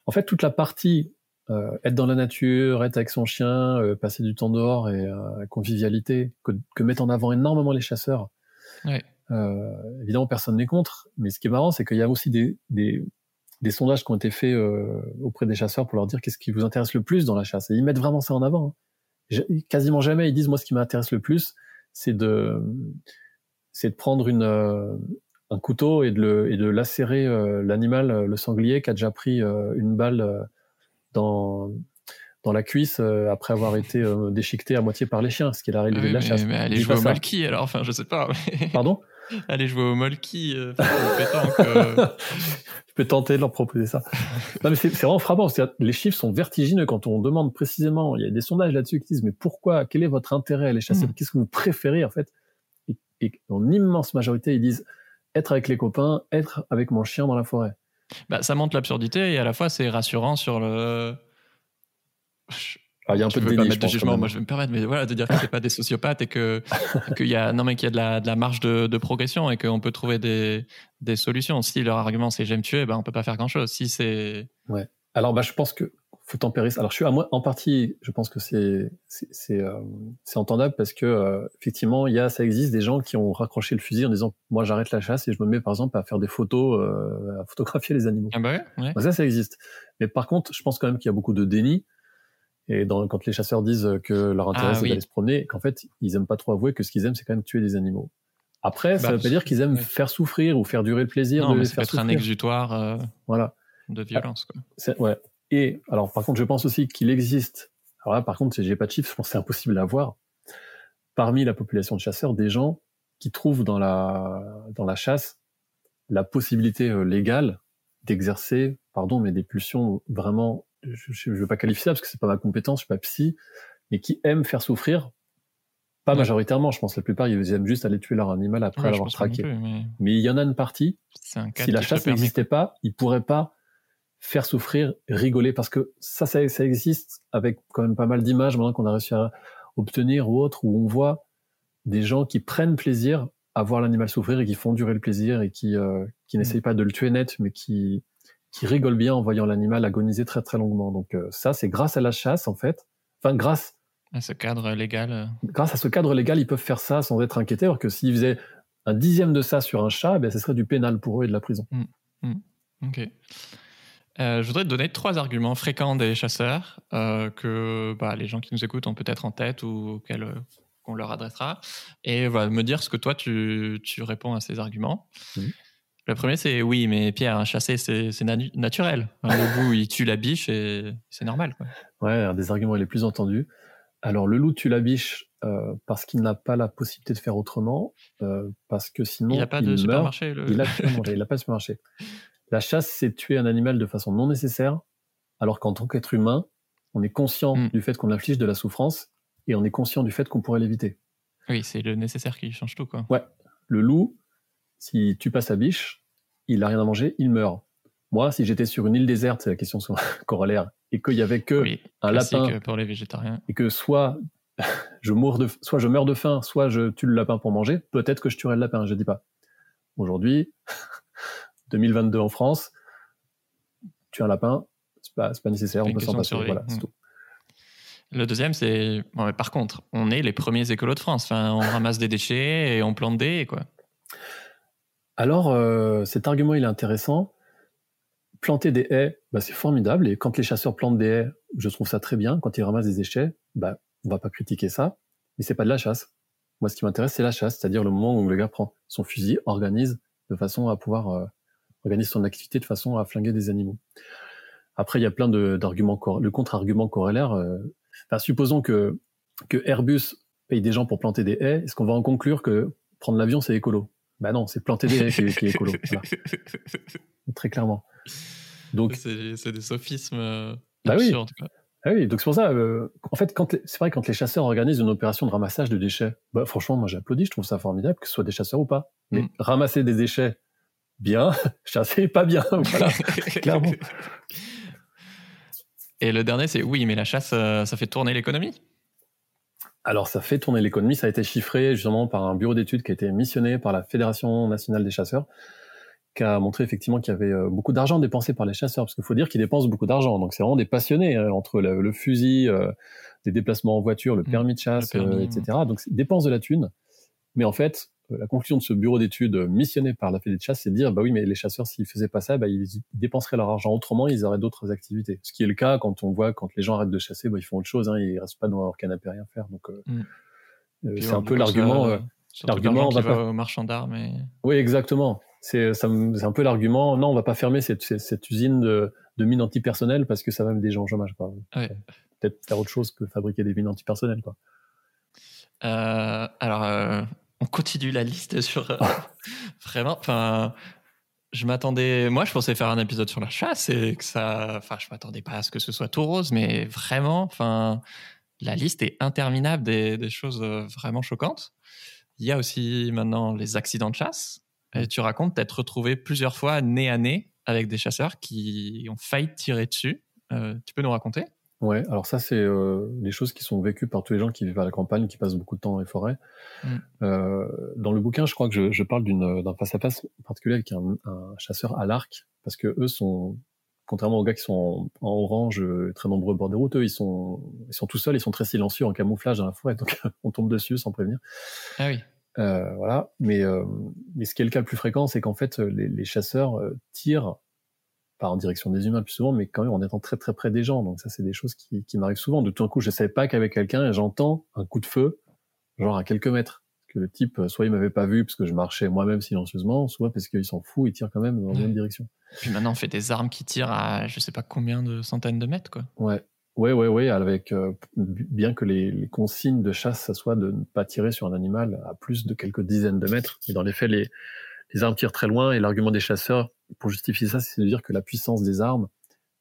En fait, toute la partie euh, être dans la nature, être avec son chien, euh, passer du temps dehors et euh, convivialité que, que, mettent en avant énormément les chasseurs. Ouais. Euh, évidemment, personne n'est contre, mais ce qui est marrant, c'est qu'il y a aussi des, des, des, sondages qui ont été faits euh, auprès des chasseurs pour leur dire qu'est-ce qui vous intéresse le plus dans la chasse. Et ils mettent vraiment ça en avant. Hein. Quasiment jamais ils disent moi ce qui m'intéresse le plus, c'est de c'est de prendre une un couteau et de, le, et de lacérer euh, l'animal, euh, le sanglier, qui a déjà pris euh, une balle dans, dans la cuisse après avoir été déchiqueté à moitié par les chiens, ce qui est la règle de la chasse. Mais allez jouer au molki alors, enfin je sais pas. Pardon? Allez jouer au molki. Euh, je peux tenter de leur proposer ça. non mais c'est vraiment frappant. Les chiffres sont vertigineux quand on demande précisément. Il y a des sondages là-dessus qui disent mais pourquoi Quel est votre intérêt à les chasser hmm. Qu'est-ce que vous préférez en fait? Et, et en immense majorité ils disent être avec les copains, être avec mon chien dans la forêt. Bah, ça montre l'absurdité et à la fois c'est rassurant sur le. Ah, il y a un peu de déni, de jugement. Moi, je vais me permettre, mais voilà, de dire que c'est pas des sociopathes et que qu'il y a non mais qu'il y a de la, de la marge de, de progression et qu'on peut trouver des, des solutions. Si leur argument c'est j'aime tuer, ben on peut pas faire grand chose. Si c'est ouais. Alors bah je pense que faut tempérer. Alors je suis à moi en partie, je pense que c'est c'est euh, c'est entendable parce que euh, effectivement il y a ça existe des gens qui ont raccroché le fusil en disant moi j'arrête la chasse et je me mets par exemple à faire des photos, euh, à photographier les animaux. Ah bah ouais, ça ça existe. Mais par contre je pense quand même qu'il y a beaucoup de déni. Et dans, quand les chasseurs disent que leur intérêt ah c'est d'aller se promener, qu'en fait ils aiment pas trop avouer que ce qu'ils aiment c'est quand même tuer des animaux. Après, ça bah, veut pas dire qu'ils aiment faire souffrir ou faire durer le plaisir non, de mais faire être un exutoire voilà. de violence. Quoi. Ouais, et alors, par contre, je pense aussi qu'il existe. Alors là, par contre, si j'ai pas de chiffres, je pense que c'est impossible à voir. Parmi la population de chasseurs, des gens qui trouvent dans la dans la chasse la possibilité euh, légale d'exercer, pardon, mais des pulsions vraiment, je ne veux pas qualifier ça parce que c'est pas ma compétence, je suis pas psy, mais qui aiment faire souffrir. Pas majoritairement, je pense la plupart ils aiment juste aller tuer leur animal après l'avoir traqué. mais... il y en a une partie. si la chasse n'existait pas, ils pourraient pas faire souffrir, rigoler, parce que ça, ça, ça existe avec quand même pas mal d'images maintenant qu'on a réussi à obtenir ou autres, où on voit des gens qui prennent plaisir à voir l'animal souffrir et qui font durer le plaisir et qui, euh, qui n'essayent mm. pas de le tuer net, mais qui, qui rigolent bien en voyant l'animal agoniser très très longuement. Donc euh, ça, c'est grâce à la chasse en fait. Enfin, grâce à ce cadre légal. Euh. Grâce à ce cadre légal, ils peuvent faire ça sans être inquiétés, alors que s'ils faisaient un dixième de ça sur un chat, ben, ce serait du pénal pour eux et de la prison. Mm. Mm. Ok. Euh, je voudrais te donner trois arguments fréquents des chasseurs que bah, les gens qui nous écoutent ont peut-être en tête ou qu'on leur adressera. Et voilà, me dire ce que toi, tu, tu réponds à ces arguments. Le premier, c'est oui, mais Pierre, chasser, c'est naturel. le loup, il tue la biche et c'est normal. Quoi. Ouais, un des arguments les plus entendus. Alors, le loup tue la biche parce qu'il n'a pas la possibilité de faire autrement, parce que sinon. Il n'a pas de supermarché. Il n'a pas de supermarché. La chasse, c'est tuer un animal de façon non nécessaire, alors qu'en tant qu'être humain, on est conscient hmm. du fait qu'on inflige de la souffrance et on est conscient du fait qu'on pourrait l'éviter. Oui, c'est le nécessaire qui change tout, quoi. Ouais. Le loup, si tu passes sa biche, il n'a rien à manger, il meurt. Moi, si j'étais sur une île déserte, c'est la question corollaire, et qu'il y avait que un lapin pour les végétariens, et que soit je de, soit je meurs de faim, soit je tue le lapin pour manger, peut-être que je tuerai le lapin. Je dis pas. Aujourd'hui, 2022 en France, tuer un lapin, c'est pas, pas nécessaire, on peut s'en passer. Voilà, c'est hmm. tout. Le deuxième, c'est. par contre, on est les premiers écolos de France. Enfin, on ramasse des déchets et on plante des haies, quoi. Alors, euh, cet argument, il est intéressant. Planter des haies, bah, c'est formidable. Et quand les chasseurs plantent des haies, je trouve ça très bien. Quand ils ramassent des déchets, bah, on va pas critiquer ça. Mais c'est pas de la chasse. Moi, ce qui m'intéresse, c'est la chasse. C'est-à-dire le moment où le gars prend son fusil, organise de façon à pouvoir euh, organiser son activité de façon à flinguer des animaux. Après, il y a plein d'arguments, le contre-argument corollaire. Euh, supposons que, que Airbus paye des gens pour planter des haies, est-ce qu'on va en conclure que prendre l'avion, c'est écolo? Bah non, c'est planter des haies qui, est écolo. Très clairement. Donc, c'est des sophismes euh, bah oui. Ah oui, donc c'est pour ça. Euh, en fait, quand c'est vrai quand les chasseurs organisent une opération de ramassage de déchets, bah franchement, moi j'applaudis, je trouve ça formidable que ce soit des chasseurs ou pas. Mais mm. ramasser des déchets, bien, chasser pas bien, voilà, clairement. Et le dernier, c'est oui, mais la chasse, euh, ça fait tourner l'économie? Alors ça fait tourner l'économie, ça a été chiffré justement par un bureau d'études qui a été missionné par la Fédération nationale des chasseurs, qui a montré effectivement qu'il y avait euh, beaucoup d'argent dépensé par les chasseurs, parce qu'il faut dire qu'ils dépensent beaucoup d'argent, donc c'est vraiment des passionnés hein, entre le, fusil, euh, des déplacements en voiture, le mmh. permis de chasse, etc. Donc ils dépensent de la thune, mais en fait euh, la conclusion de ce bureau d'études missionné par la Fédé de chasse, c'est de dire, bah oui, mais les chasseurs, s'ils faisaient pas ça, bah, ils dépenseraient leur argent autrement, ils auraient d'autres activités. Ce qui est le cas quand on voit, quand les gens arrêtent de chasser, bah, ils font autre chose, hein, ils restent pas dans leur canapé à rien faire. Donc, euh, mm. euh, c'est un peu l'argument. l'argument, on va pas... au marchand d'armes. Et... Oui, exactement. C'est, un peu l'argument. Non, on va pas fermer cette, cette, usine de, de mines antipersonnelles parce que ça va mettre des gens au chômage. Quoi. Peut-être faire autre chose que fabriquer des mines antipersonnelles. Quoi. alors, on continue la liste sur euh, vraiment. Enfin, je m'attendais. Moi, je pensais faire un épisode sur la chasse et que ça. Enfin, je m'attendais pas à ce que ce soit tout rose, mais vraiment, enfin, la liste est interminable des, choses euh, vraiment choquantes. Il y a aussi maintenant les accidents de chasse. Et tu racontes t'être retrouvé plusieurs fois nez à nez avec des chasseurs qui ont failli tirer dessus. Euh, tu peux nous raconter? Ouais, alors ça, c'est euh, des choses qui sont vécues par tous les gens qui vivent à la campagne, qui passent beaucoup de temps dans les forêts. Mm. Euh, dans le bouquin, je crois que je, je parle d'un face-à-face particulier avec un, un chasseur à l'arc, parce que eux sont, contrairement aux gars qui sont en, orange, euh, très nombreux au bord des routes, eux, ils sont, ils sont tout seuls, ils sont très silencieux en camouflage dans la forêt, donc on tombe dessus sans prévenir. Ah oui. Euh, voilà, mais, euh, mais ce qui est le cas le plus fréquent, c'est qu'en fait, les, les chasseurs tirent pas en direction des humains plus souvent, mais quand même en étant très très près des gens. Donc ça, c'est des choses qui, qui m'arrivent souvent. De tout un coup, je savais pas qu'avec quelqu'un et j'entends un coup de feu, genre à quelques mètres. Que le type, soit il m'avait pas vu parce que je marchais moi-même silencieusement, soit parce qu'il s'en fout, il tire quand même dans la même direction. Puis maintenant, on fait des armes qui tirent à je sais pas combien de centaines de mètres, quoi. Ouais. Ouais, ouais, ouais, avec euh, bien que les, les, consignes de chasse, ça soit de ne pas tirer sur un animal à plus de quelques dizaines de mètres. Mais dans les faits, les, les armes tirent très loin et l'argument des chasseurs pour justifier ça, c'est de dire que la puissance des armes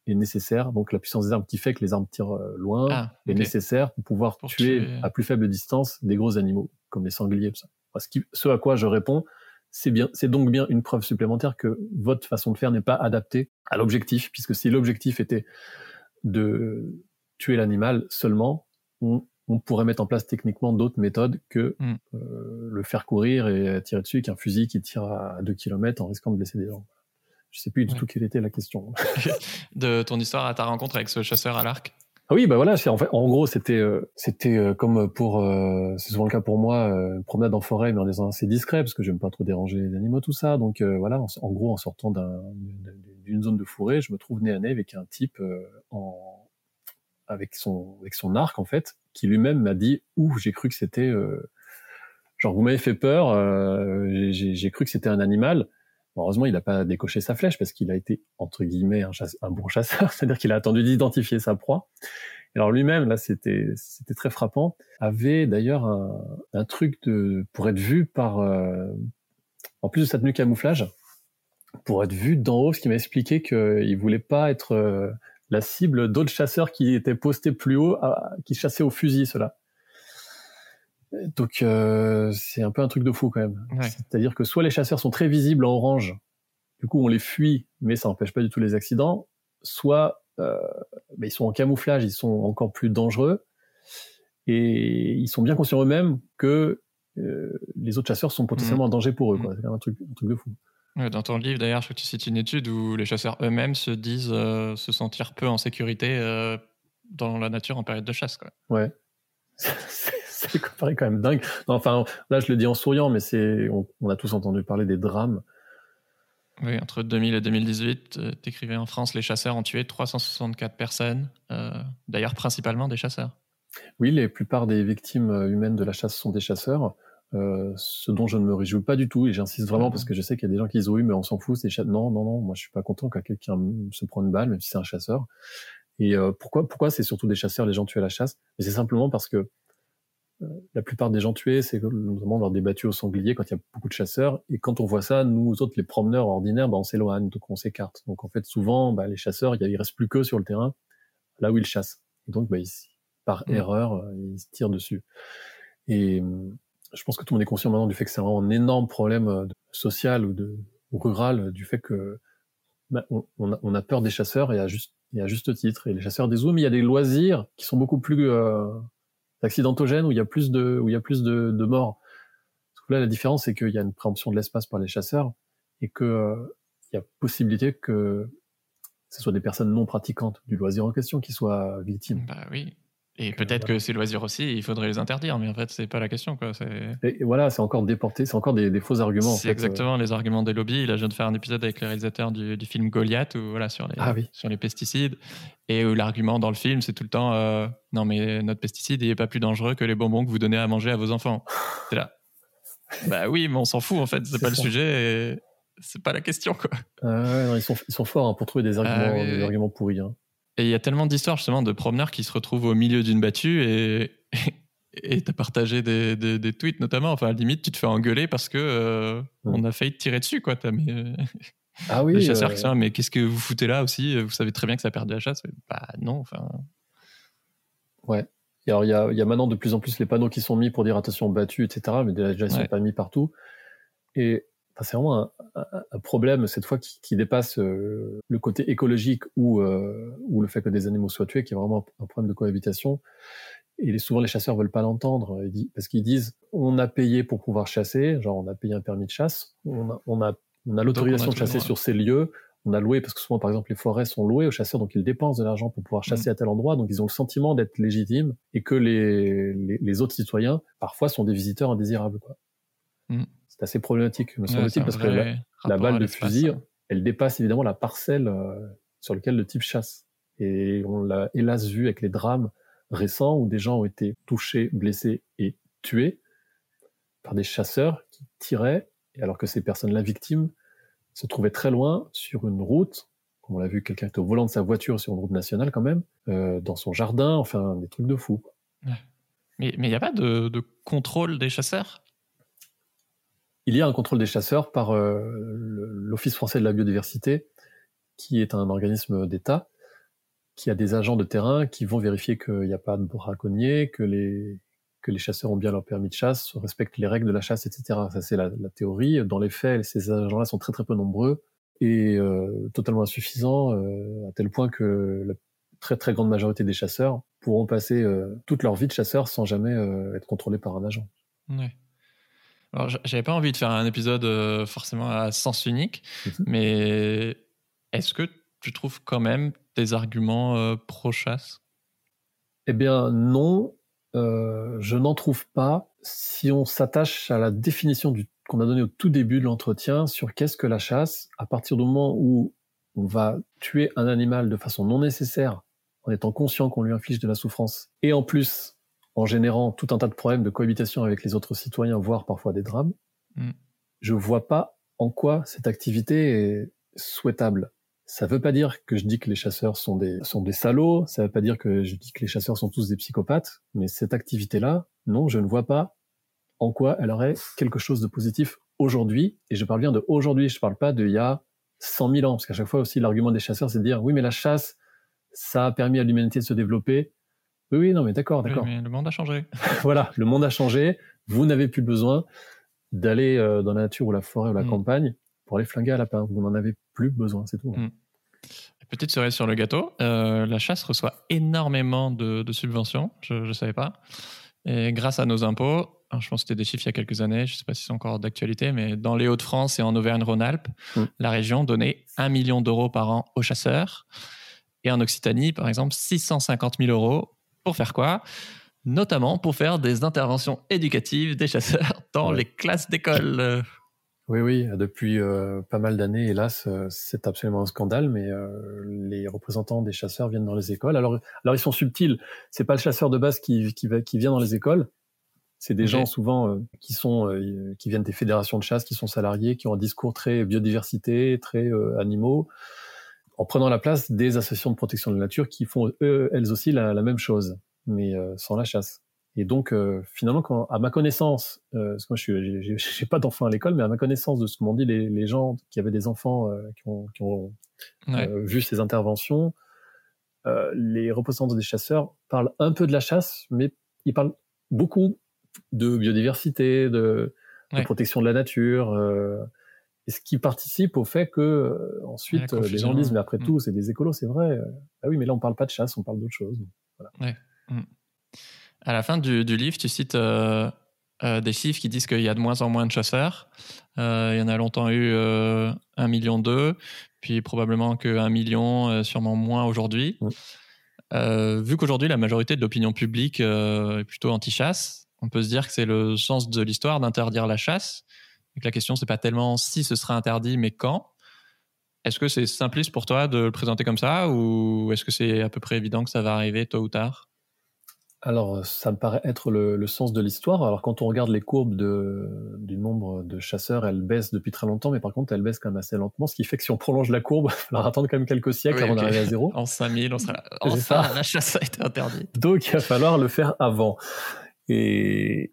est nécessaire. Donc la puissance des armes qui fait que les armes tirent euh, loin ah, est nécessaire pour pouvoir tuer, à plus faible distance des gros animaux comme les sangliers. Ça. Ce, à quoi je réponds, c'est bien, c'est donc bien une preuve supplémentaire que votre façon de faire n'est pas adaptée à l'objectif, puisque si l'objectif était de tuer l'animal seulement, on on pourrait mettre en place techniquement d'autres méthodes que mm. euh, le faire courir et tirer dessus avec un fusil qui tire à 2 km en risquant de blesser des gens. Je sais plus du tout quelle était la question. de ton histoire à ta rencontre avec ce chasseur à l'arc ah oui, bah voilà, en fait, en gros, c'était, euh, c'était euh, comme pour, c'est souvent le cas pour moi, une promenade en forêt, mais en étant assez discret, parce que j'aime pas trop déranger les animaux, tout ça. Donc voilà, en, gros, en sortant d'une zone de forêt, je me trouve nez à nez avec un type en, avec son, avec son arc en fait, qui lui-même m'a dit ouh j'ai cru que c'était euh, genre vous m'avez fait peur euh, j'ai cru que c'était un animal heureusement il n'a pas décoché sa flèche parce qu'il a été entre guillemets un, bon chasseur. C'est-à-dire qu'il a attendu d'identifier sa proie. Alors lui-même là c'était très frappant. Avait d'ailleurs un, truc pour être vu par euh, en plus de sa tenue camouflage pour être vu d'en haut ce qui m'a expliqué qu'il voulait pas être la cible d'autres chasseurs qui étaient postés plus haut, qui chassaient au fusil, cela. Donc euh, c'est un peu un truc de fou quand même. C'est-à-dire que soit les chasseurs sont très visibles en orange du coup on les fuit, mais ça n'empêche pas du tout les accidents, soit euh, bah, ils sont en camouflage, ils sont encore plus dangereux, et ils sont bien conscients eux-mêmes que euh, les autres chasseurs sont potentiellement mmh. un danger pour eux. Mmh. C'est un truc, un truc de fou. dans ton livre, d'ailleurs, je crois que tu cites une étude où les chasseurs eux-mêmes se disent euh, se sentir peu en sécurité euh, dans la nature en période de chasse. Quoi. Ouais. c'est quand même dingue. enfin, là, je le dis en souriant, mais c'est, on, a tous entendu parler des drames. Oui, entre 2000 et 2018, t'écrivais en France, les chasseurs ont tué 364 personnes, d'ailleurs principalement des chasseurs. Oui, la plupart des victimes euh, humaines de la chasse sont des chasseurs, euh, ce dont je ne me réjouis pas du tout, et j'insiste vraiment parce que je sais qu'il y a des gens qui disent oui, mais on s'en fout, c'est Non, non, non, moi je suis pas content quand quelqu'un se prend une balle, même si c'est un chasseur. Et euh, pourquoi, pourquoi c'est surtout des chasseurs, les gens tués à la chasse? Mais c'est simplement parce que la plupart des gens tués, c'est notamment lors des battues au sanglier quand il y a beaucoup de chasseurs. Et quand on voit ça, nous autres, les promeneurs ordinaires, bah, on s'éloigne, donc on s'écarte. Donc en fait, souvent, bah, les chasseurs, il, reste plus que sur le terrain, là où ils chassent. Et donc, bah, ici, par mmh. erreur, euh, ils se tirent dessus. Et mmh, je pense que tout le monde est conscient maintenant du fait que c'est vraiment un énorme problème euh, social ou, de, rural, du fait que bah, on, a, peur des chasseurs et à juste, et à juste titre. Et les chasseurs des zooms, il y a des loisirs qui sont beaucoup plus euh, accidentogènes, où il y a plus de, où il y a plus de, morts. Parce que là, la différence, c'est qu'il y a une préemption de l'espace par les chasseurs et que il y a possibilité que ce soit des personnes non pratiquantes du loisir en question qui soient victimes. Bah oui, et peut-être que ces loisirs aussi, il faudrait les interdire, mais en fait, c'est pas la question. Quoi. Et, voilà, c'est encore déporté, c'est encore des, faux arguments. C'est exactement les arguments des lobbies. Là, je viens de faire un épisode avec le réalisateur du, film Goliath, où, voilà, sur, les, ah sur les pesticides, et où l'argument dans le film, c'est tout le temps euh, non, mais notre pesticide, il est pas plus dangereux que les bonbons que vous donnez à manger à vos enfants. C'est là. bah oui, mais on s'en fout, en fait, c'est pas le sujet, et c'est pas la question. Quoi. Ah ils, sont, ils sont forts hein, pour trouver des ah des arguments pourris. Hein. Et il y a tellement d'histoires justement de promeneurs qui se retrouvent au milieu d'une battue et et t'as partagé des, des, tweets notamment. Enfin, à la limite, tu te fais engueuler parce que euh, on a failli te tirer dessus, quoi. As, mais, euh, ah oui. Les chasseurs qui sont mais qu'est-ce que vous foutez là aussi? Vous savez très bien que ça a perdu la chasse. Bah non, enfin. Ouais. Et alors, il y a, y a, maintenant de plus en plus les panneaux qui sont mis pour dire attention battu, etc. Mais déjà, ils sont pas mis partout. Et c'est vraiment un, problème cette fois qui, dépasse euh, le côté écologique ou, euh, ou le fait que des animaux soient tués, qui est vraiment un problème de cohabitation. Et souvent les chasseurs veulent pas l'entendre parce qu'ils disent on a payé pour pouvoir chasser, genre on a payé un permis de chasse, on a, on a, on a l'autorisation de chasser sur ces lieux, on a loué parce que souvent par exemple les forêts sont louées aux chasseurs donc ils dépensent de l'argent pour pouvoir chasser mm. à tel endroit donc ils ont le sentiment d'être légitimes et que les, les, autres citoyens parfois sont des visiteurs indésirables quoi. Mm c'est assez problématique, me semble-t-il, parce que la, balle de fusil, elle dépasse évidemment la parcelle euh, sur laquelle le type chasse. Et on l'a hélas vu avec les drames récents où des gens ont été touchés, blessés et tués par des chasseurs qui tiraient, alors que ces personnes-là victimes se trouvaient très loin sur une route, comme on l'a vu, quelqu'un était au volant de sa voiture sur une route nationale quand même, euh, dans son jardin, enfin des trucs de fou. Mais il n'y a pas de, de, contrôle des chasseurs? Il y a un contrôle des chasseurs par euh, l'Office français de la biodiversité, qui est un organisme d'État, qui a des agents de terrain qui vont vérifier qu'il n'y a pas de braconniers, que les, que les chasseurs ont bien leur permis de chasse, respectent les règles de la chasse, etc. Ça, c'est la, théorie. Dans les faits, ces agents-là sont très très peu nombreux et euh, totalement insuffisants, euh, à tel point que la très très grande majorité des chasseurs pourront passer toute leur vie de chasseur sans jamais être contrôlés par un agent. Alors, j'avais pas envie de faire un épisode euh, forcément à sens unique, mhm. mais est-ce que tu trouves quand même des arguments euh, pro-chasse? Eh bien, non, euh, je n'en trouve pas. Si on s'attache à la définition qu'on a donnée au tout début de l'entretien sur qu'est-ce que la chasse, à partir du moment où on va tuer un animal de façon non nécessaire, en étant conscient qu'on lui inflige de la souffrance, et en plus en générant tout un tas de problèmes de cohabitation avec les autres citoyens, voire parfois des drames, mm. je vois pas en quoi cette activité est souhaitable. Ça veut pas dire que je dis que les chasseurs sont des, sont des salauds, ça veut pas dire que je dis que les chasseurs sont tous des psychopathes, mais cette activité-là, non, je ne vois pas en quoi elle aurait quelque chose de positif aujourd'hui, et je parle bien de aujourd'hui, je parle pas de il y a 100 000 ans, parce qu'à chaque fois aussi l'argument des chasseurs c'est de dire oui mais la chasse, ça a permis à l'humanité de se développer, oui, oui, non, mais d'accord, d'accord. mais le monde a changé. voilà, le monde a changé. Vous n'avez plus besoin d'aller euh, dans la nature ou la forêt ou la mm. campagne pour aller flinguer à lapin. Vous n'en avez plus besoin, c'est tout. Mm. Petite cerise sur le gâteau, euh, la chasse reçoit énormément de, subventions, je ne savais pas. Et grâce à nos impôts, je pense que c'était des chiffres il y a quelques années, je ne sais pas si c'est encore d'actualité, mais dans les Hauts-de-France et en Auvergne-Rhône-Alpes, mm. la région donnait 1 million d'euros par an aux chasseurs. Et en Occitanie, par exemple, 650 000 euros. Pour faire quoi? Notamment pour faire des interventions éducatives des chasseurs dans les classes d'école. Oui, oui, depuis euh, pas mal d'années, hélas, euh, c'est absolument un scandale, mais euh, les représentants des chasseurs viennent dans les écoles. Alors, alors ils sont subtils. C'est pas le chasseur de base qui, qui, qui vient dans les écoles. C'est des gens souvent qui sont qui viennent des fédérations de chasse, qui sont salariés, qui ont un discours très biodiversité, très animaux, en prenant la place des associations de protection de la nature qui font elles aussi la, la même chose, mais sans la chasse. Et donc, euh, finalement, quand, à ma connaissance, euh, parce que moi, je n'ai pas d'enfants à l'école, mais à ma connaissance de ce que m'ont dit les, les, gens qui avaient des enfants euh, qui ont, qui ont vu ces interventions, les représentants des chasseurs parlent un peu de la chasse, mais ils parlent beaucoup de biodiversité, de, de protection de la nature, et ce qui participe au fait que ensuite les gens disent, mais après mm. tout, c'est des écolos, c'est vrai. Ah oui, mais là, on parle pas de chasse, on parle d'autre chose. Voilà. Ouais. Mm. À la fin du, livre, tu cites euh, euh, des chiffres qui disent qu'il y a de moins en moins de chasseurs. Euh, il y en a longtemps eu un million deux, puis probablement qu'un million, sûrement moins aujourd'hui. vu qu'aujourd'hui la majorité de l'opinion publique est plutôt anti-chasse, on peut se dire que c'est le sens de l'histoire d'interdire la chasse. Et que la question c'est pas tellement si ce sera interdit, mais quand. Est-ce que c'est simpliste pour toi de le présenter comme ça, ou est-ce que c'est à peu près évident que ça va arriver tôt ou tard? Alors, ça me paraît être le, sens de l'histoire. Alors, quand on regarde les courbes de, du nombre de chasseurs, elles baissent depuis très longtemps, mais par contre, elles baissent quand même assez lentement, ce qui fait que si on prolonge la courbe, il va falloir attendre quand même quelques siècles avant d'arriver à zéro. En 5000, on sera enfin, la chasse a été interdite. Donc, il va falloir le faire avant. Et,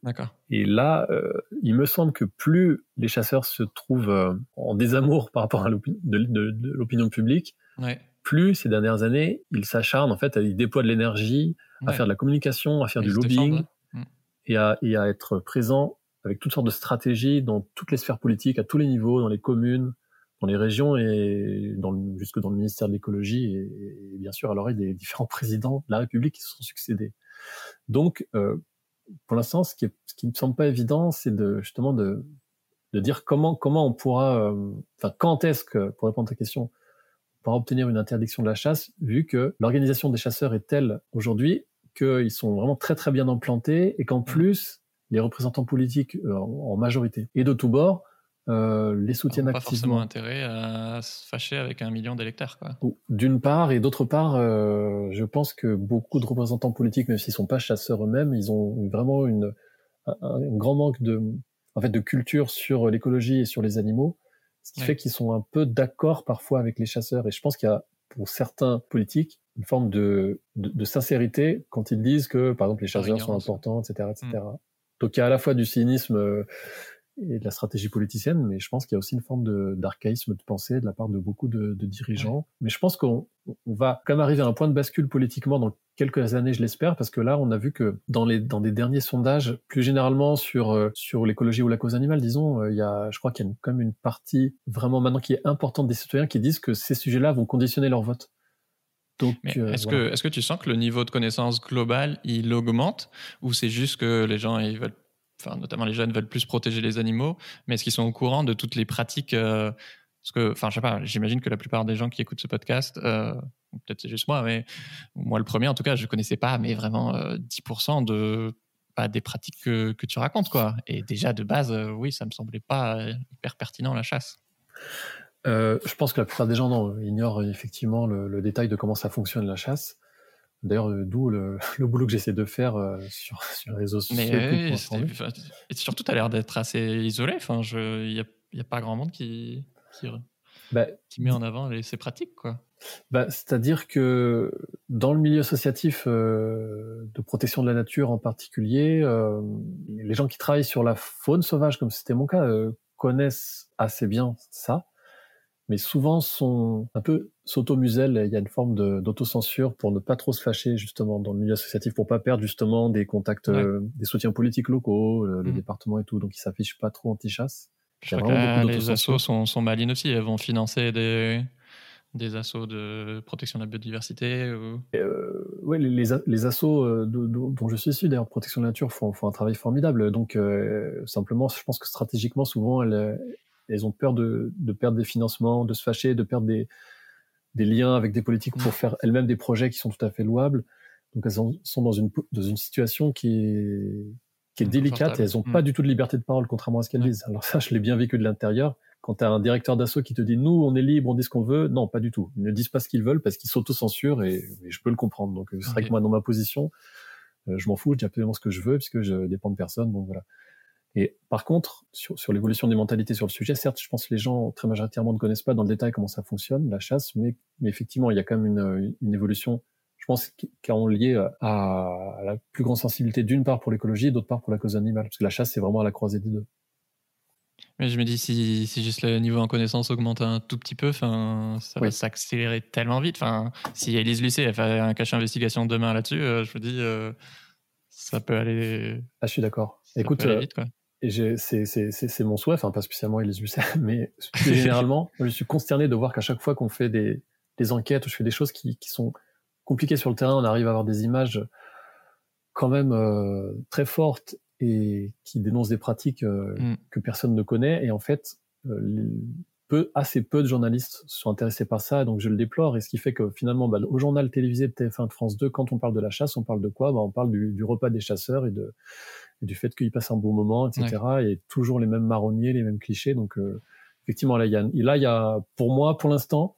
et là, euh, il me semble que plus les chasseurs se trouvent euh, en désamour par rapport à l'opinion publique, plus ces dernières années, ils s'acharnent, en fait, ils déploient de l'énergie à faire de la communication, à faire du lobbying et à, et à être présent avec toutes sortes de stratégies dans toutes les sphères politiques, à tous les niveaux, dans les communes, dans les régions et dans le, jusque dans le ministère de l'écologie et, bien sûr à l'oreille des différents présidents de la République qui se sont succédés. Donc, euh, pour l'instant, ce qui, est, ce qui me semble pas évident, c'est de justement de, de dire comment comment on pourra, euh, enfin quand est-ce que, pour répondre à ta question, on pourra obtenir une interdiction de la chasse, vu que l'organisation des chasseurs est telle aujourd'hui qu'ils sont vraiment très très bien implantés et qu'en mmh. plus, les représentants politiques euh, en majorité et de tous bords euh, les soutiennent activement. Pas forcément intérêt à se fâcher avec un million d'électeurs. D'une part, et d'autre part, euh, je pense que beaucoup de représentants politiques, même s'ils sont pas chasseurs eux-mêmes, ils ont vraiment une, un, grand manque de, en fait, de culture sur l'écologie et sur les animaux, ce qui fait qu'ils sont un peu d'accord parfois avec les chasseurs. Et je pense qu'il y a, pour certains politiques, une forme de, de, sincérité quand ils disent que, par exemple, les chasseurs sont importants, etc., etc. Mm. Donc il y a à la fois du cynisme euh, et de la stratégie politicienne, mais je pense qu'il y a aussi une forme d'archaïsme de, pensée de la part de beaucoup de, de dirigeants. Mais je pense qu'on on va quand même arriver à un point de bascule politiquement dans quelques années, je l'espère, parce que là, on a vu que dans les dans des derniers sondages, plus généralement sur euh, sur l'écologie ou la cause animale, disons, euh, il y a, je crois qu'il y a quand même une partie vraiment maintenant qui est importante des citoyens qui disent que ces sujets-là vont conditionner leur vote. Euh, est-ce que, est que tu sens que le niveau de connaissance global, il augmente ou c'est juste que les gens, ils veulent, enfin, notamment les jeunes veulent plus protéger les animaux, mais est-ce qu'ils sont au courant de toutes les pratiques euh, que, enfin, je sais pas, j'imagine que la plupart des gens qui écoutent ce podcast, euh, peut-être c'est juste moi, mais moi le premier en tout cas, je connaissais pas, mais vraiment 10% de bah, des pratiques que, tu racontes, quoi. Et déjà de base, oui, ça me semblait pas hyper pertinent la chasse. Euh, je pense que la plupart des gens ignorent effectivement le, détail de comment ça fonctionne la chasse. D'ailleurs, euh, d'où le, boulot que j'essaie de faire euh, sur, sur, les réseaux sociaux. Mais et surtout, tu as l'air d'être assez isolé. Enfin, il n'y a, y a, pas grand monde qui, qui, bah, qui met en avant ces pratiques. quoi. Bah, C'est-à-dire que dans le milieu associatif de protection de la nature en particulier, les gens qui travaillent sur la faune sauvage, comme c'était mon cas, connaissent assez bien ça mais souvent sont un peu. Il y a une forme d'autocensure pour ne pas trop se fâcher justement dans le milieu associatif, pour pas perdre justement des contacts, euh, des soutiens politiques locaux, le, mmh. département et tout. Donc ils s'affichent pas trop anti-chasse. Je crois que les assos sont, sont malines aussi. Elles vont financer des, des assauts de protection de la biodiversité ou... euh, Oui, les, les, assos euh, dont je suis issu, d'ailleurs, protection de la nature, font, font un travail formidable. Donc, euh, simplement, je pense que stratégiquement, souvent, elles, elles ont peur de, de, perdre des financements, de se fâcher, de perdre des, des liens avec des politiques pour mm. faire elles-mêmes des projets qui sont tout à fait louables. Donc, elles sont dans une, dans une situation qui est, qui est délicate et elles n'ont pas mm. du tout de liberté de parole, contrairement à ce qu'elles disent. Alors ça, je l'ai bien vécu de l'intérieur quand tu as un directeur d'assaut qui te dit nous on est libre, on dit ce qu'on veut, non pas du tout. Ils ne disent pas ce qu'ils veulent parce qu'ils s'autocensurent et, et je peux le comprendre. Donc c'est vrai que moi dans ma position, euh, je m'en fous, je dis absolument ce que je veux puisque je dépends de personne. Donc voilà. Et par contre, sur, sur l'évolution des mentalités sur le sujet, certes, je pense que les gens très majoritairement ne connaissent pas dans le détail comment ça fonctionne, la chasse, mais, mais effectivement, il y a quand même une, une évolution, je pense, qui est liée à, à la plus grande sensibilité d'une part pour l'écologie, d'autre part pour la cause animale, parce que la chasse, c'est vraiment à la croisée des deux. Mais je me dis, si, si juste le niveau en connaissance augmente un tout petit peu, ça va s'accélérer tellement vite. Enfin, si Elise Lucet elle fait un cache investigation demain là-dessus, euh, je me dis, euh, ça peut aller. Ah, je suis d'accord. Écoute, euh, c'est mon souhait, enfin, pas spécialement Elise Lucet, mais généralement, je suis consterné de voir qu'à chaque fois qu'on fait des, des, enquêtes ou je fais des choses qui, qui, sont compliquées sur le terrain, on arrive à avoir des images quand même très fortes et qui dénonce des pratiques euh, mm. que personne ne connaît. Et en fait, euh, peu, assez peu de journalistes sont intéressés par ça, donc je le déplore. Et ce qui fait que finalement, bah, au journal télévisé de TF1 de France 2, quand on parle de la chasse, on parle de quoi? Bah, On parle du, du, repas des chasseurs et, de, et du fait qu'ils passent un bon moment, etc. Et toujours les mêmes marronniers, les mêmes clichés. Donc euh, effectivement, là, il y a, là, il y a, pour moi, pour l'instant,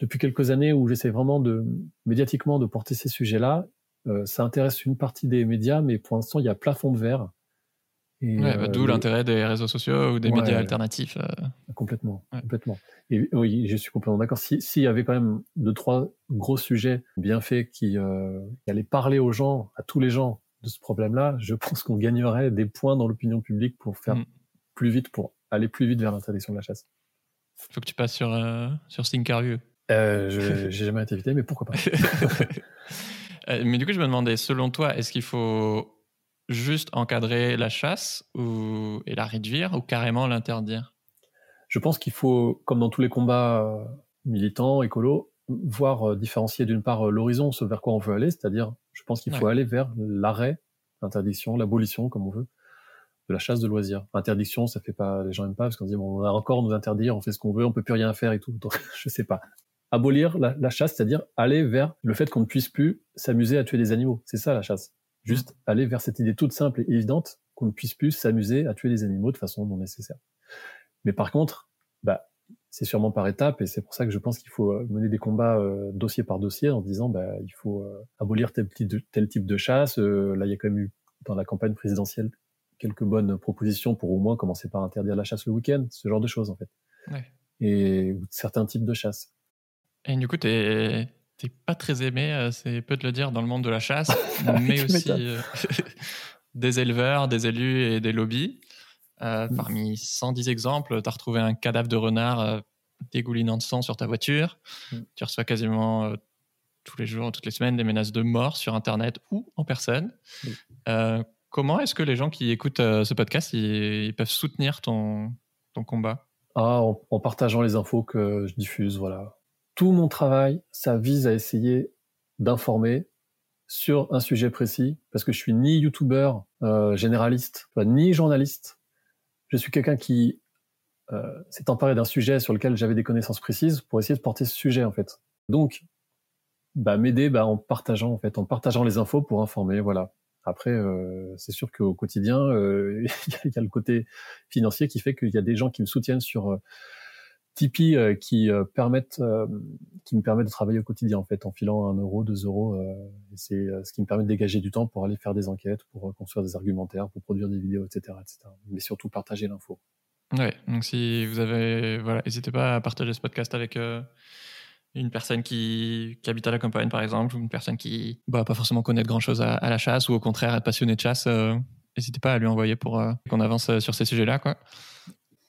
depuis quelques années où j'essaie vraiment de médiatiquement de porter ces sujets-là, euh, ça intéresse une partie des médias, mais pour l'instant, il y a plafond de verre. Ouais, bah, D'où euh, l'intérêt des réseaux sociaux ou des médias alternatifs. Euh. Complètement, complètement. Et oui, je suis complètement d'accord. S'il y avait quand même deux, trois gros sujets bien faits qui, allaient parler aux gens, à tous les gens de ce problème-là, je pense qu'on gagnerait des points dans l'opinion publique pour faire mm. plus vite, pour aller plus vite vers l'interdiction de la chasse. Faut que tu passes sur, sur Thinkerview. Euh, J'ai jamais été invité, mais pourquoi pas Euh, mais du coup, je me demandais, selon toi, est-ce qu'il faut juste encadrer la chasse ou, et la réduire ou carrément l'interdire? Je pense qu'il faut, comme dans tous les combats euh, militants, écolos, voir euh, différencier d'une part l'horizon, ce vers quoi on veut aller, c'est-à-dire, je pense qu'il faut aller vers l'arrêt, l'interdiction, l'abolition, comme on veut, de la chasse de loisirs. Interdiction, ça fait pas, les gens aiment pas parce qu'on dit bon, on a encore nous interdire, on fait ce qu'on veut, on peut plus rien faire et tout. Donc, je sais pas abolir la, chasse, c'est-à-dire aller vers le fait qu'on ne puisse plus s'amuser à tuer des animaux. C'est ça la chasse. Juste aller vers cette idée toute simple et évidente qu'on ne puisse plus s'amuser à tuer des animaux de façon non nécessaire. Mais par contre, bah, c'est sûrement par étapes et c'est pour ça que je pense qu'il faut euh, mener des combats euh, dossier par dossier en disant bah, il faut euh, abolir tel, tel, type de chasse. là, il y a quand même eu dans la campagne présidentielle quelques bonnes propositions pour au moins commencer par interdire la chasse le week-end, ce genre de choses en fait. Ouais. Et certains types de chasse. Et du coup, tu n'es pas très aimé, c'est peu de le dire, dans le monde de la chasse, mais aussi des éleveurs, des élus et des lobbies. Euh, mm. Parmi 110 exemples, tu as retrouvé un cadavre de renard dégoulinant de sang sur ta voiture. Mm. Tu reçois quasiment tous les jours, toutes les semaines, des menaces de mort sur Internet ou en personne. comment est-ce que les gens qui écoutent ce podcast, ils, peuvent soutenir ton, ton combat? Ah, en, en, partageant les infos que je diffuse, voilà tout mon travail, ça vise à essayer d'informer sur un sujet précis, parce que je suis ni youtubeur euh, généraliste, ni journaliste. Je suis quelqu'un qui euh, s'est emparé d'un sujet sur lequel j'avais des connaissances précises pour essayer de porter ce sujet en fait. Donc, bah, m'aider bah, en partageant en fait, en partageant les infos pour informer, voilà. Après, euh, c'est sûr qu'au quotidien, euh, il y, a le côté financier qui fait qu'il y a des gens qui me soutiennent sur Tipeee euh, qui euh, permettent, euh, me permettent de travailler au quotidien en fait, en filant un euro, deux euros. c'est ce qui me permet de dégager du temps pour aller faire des enquêtes, pour construire des argumentaires, pour produire des vidéos, etc., etc. Mais surtout partager l'info. Ouais. Donc si vous avez, voilà, n'hésitez pas à partager ce podcast avec une personne qui, habite à la campagne, par exemple, ou une personne qui bah, pas forcément connaître grand-chose à, la chasse, ou au contraire être passionné de chasse, n'hésitez pas à lui envoyer pour qu'on avance sur ces sujets-là. Quoi.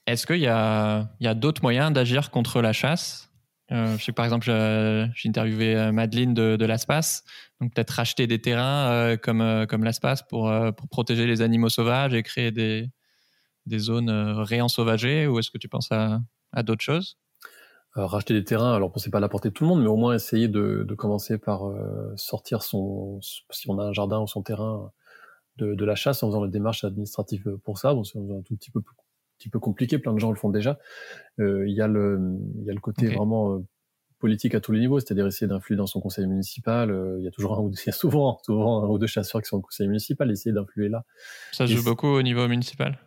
Est-ce qu'il y a, d'autres moyens d'agir contre la chasse? Euh, Je sais que par exemple, j'ai interviewé euh, Madeleine de, de l'Aspace, donc peut-être racheter des terrains euh, comme, comme l'Aspace pour, protéger les animaux sauvages et créer des, zones réensauvagées ou est-ce que tu penses à, à d'autres choses? Racheter des terrains, alors c'est pas la portée de tout le monde, mais au moins essayer de, commencer par sortir si on a un jardin ou son terrain, de, la chasse en faisant la démarche administrative pour ça. C'est un tout petit peu, petit peu compliqué, plein de gens le font déjà. Il y, a le, y a le côté vraiment politique à tous les niveaux, c'est-à-dire essayer d'influer dans son conseil municipal. Euh, il y a toujours un ou deux, il y a souvent, souvent un ou deux chasseurs qui sont au conseil municipal, essayer d'influer là. Ça joue beaucoup au niveau municipal?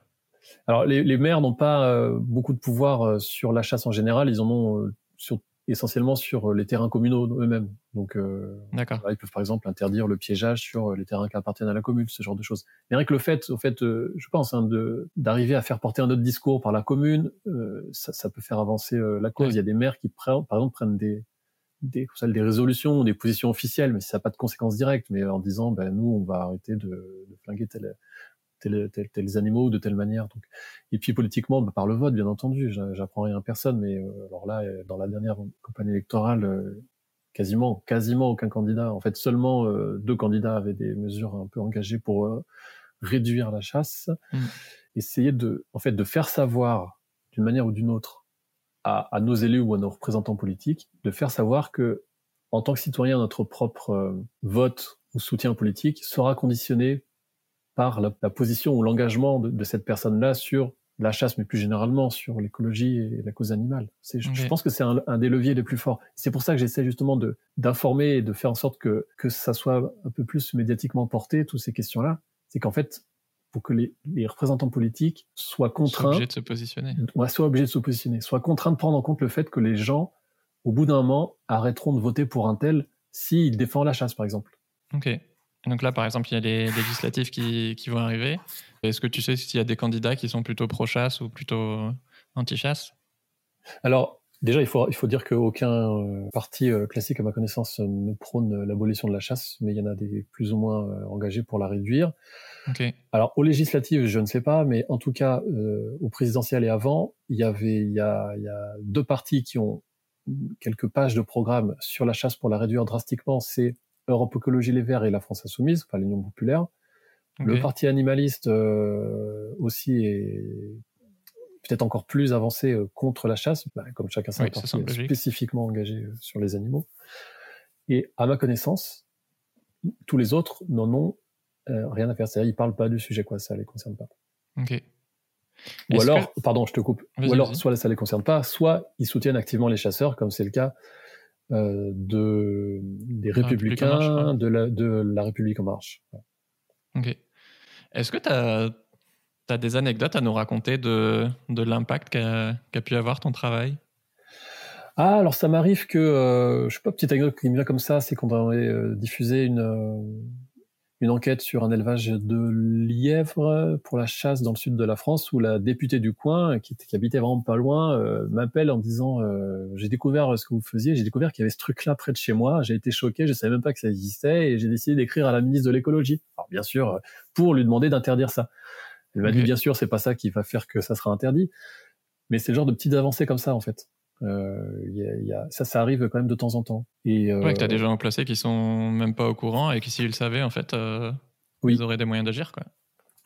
Alors les, les maires n'ont pas euh, beaucoup de pouvoir euh, sur la chasse en général, ils en ont sur essentiellement sur euh, les terrains communaux eux-mêmes. Donc, euh, ils peuvent par exemple interdire le piégeage sur euh, les terrains qui appartiennent à la commune, ce genre de choses. Mais rien que le fait, au fait, euh, je pense, hein, de d'arriver à faire porter un autre discours par la commune, ça, ça, peut faire avancer la cause. Il y a des maires qui, par exemple, prennent des des, des résolutions, des positions officielles, mais ça n'a pas de conséquences directes, mais en disant, ben nous, on va arrêter de, de flinguer tel, tels, tels, tels, animaux de telle manière. Donc, et puis politiquement, bah, par le vote, bien entendu. J'apprends rien à personne, mais euh, alors là, euh, dans la dernière campagne électorale, euh, quasiment, quasiment aucun candidat. En fait, seulement deux candidats avaient des mesures un peu engagées pour réduire la chasse. Mmh. Essayer de, en fait, de faire savoir d'une manière ou d'une autre à, à, nos élus ou à nos représentants politiques, de faire savoir que, en tant que citoyen, notre propre vote ou soutien politique sera conditionné par la, position ou l'engagement de, cette personne-là sur la chasse, mais plus généralement sur l'écologie et la cause animale. Je, je, pense que c'est un, des leviers les plus forts. C'est pour ça que j'essaie justement de d'informer et de faire en sorte que que ça soit un peu plus médiatiquement porté toutes ces questions-là. C'est qu'en fait, pour que les, les, représentants politiques soient contraints, soient obligés de se positionner, ouais, soient obligés de se positionner, soient contraints de prendre en compte le fait que les gens, au bout d'un moment, arrêteront de voter pour un tel s'il défend la chasse, par exemple. Ok. Donc là, par exemple, il y a les législatives qui, qui vont arriver. Est-ce que tu sais s'il y a des candidats qui sont plutôt pro-chasse ou plutôt anti-chasse? Alors, déjà, il faut, il faut dire qu'aucun euh, parti euh, classique, à ma connaissance, ne prône l'abolition de la chasse, mais il y en a des plus ou moins euh, engagés pour la réduire. Okay. Alors, aux législatives, je ne sais pas, mais en tout cas, euh, au présidentiel et avant, il y avait, il y a, il y a deux partis qui ont quelques pages de programme sur la chasse pour la réduire drastiquement. C'est Europe Écologie Les Verts et la France Insoumise, enfin l'Union populaire. Le parti animaliste euh, aussi est peut-être encore plus avancé euh, contre la chasse, bah, comme chacun sait, oui, spécifiquement engagé euh, sur les animaux. Et à ma connaissance, tous les autres n'en ont rien à faire. C'est-à-dire, ils parlent pas du sujet, quoi. Ça les concerne pas. Ok. Ou alors, pardon, je te coupe. Ou alors, soit ça les concerne pas, soit ils soutiennent activement les chasseurs, comme c'est le cas euh, de, des Républicains, de, la, de la République en marche. Ok. Est-ce que tu as, as, des anecdotes à nous raconter de, de l'impact qu'a pu avoir ton travail? Ah, alors ça m'arrive que, euh, je sais pas, petite anecdote qui me vient comme ça, c'est qu'on avait euh, diffusé une, euh, une enquête sur un élevage de lièvres pour la chasse dans le sud de la France où la députée du coin, qui, qui habitait vraiment pas loin, euh, m'appelle en disant euh, j'ai découvert ce que vous faisiez, j'ai découvert qu'il y avait ce truc-là près de chez moi, j'ai été choqué, je savais même pas que ça existait et j'ai décidé d'écrire à la ministre de l'écologie. Alors bien sûr, pour lui demander d'interdire ça. Elle m'a dit bien sûr, c'est pas ça qui va faire que ça sera interdit, mais c'est le genre de petites avancées comme ça en fait. Euh, y a, ça, ça arrive quand même de temps en temps. Et, euh, ouais, que tu as des gens placés qui sont même pas au courant et qui, s'ils le savaient, en fait, euh, oui. ils auraient des moyens d'agir. Quoi.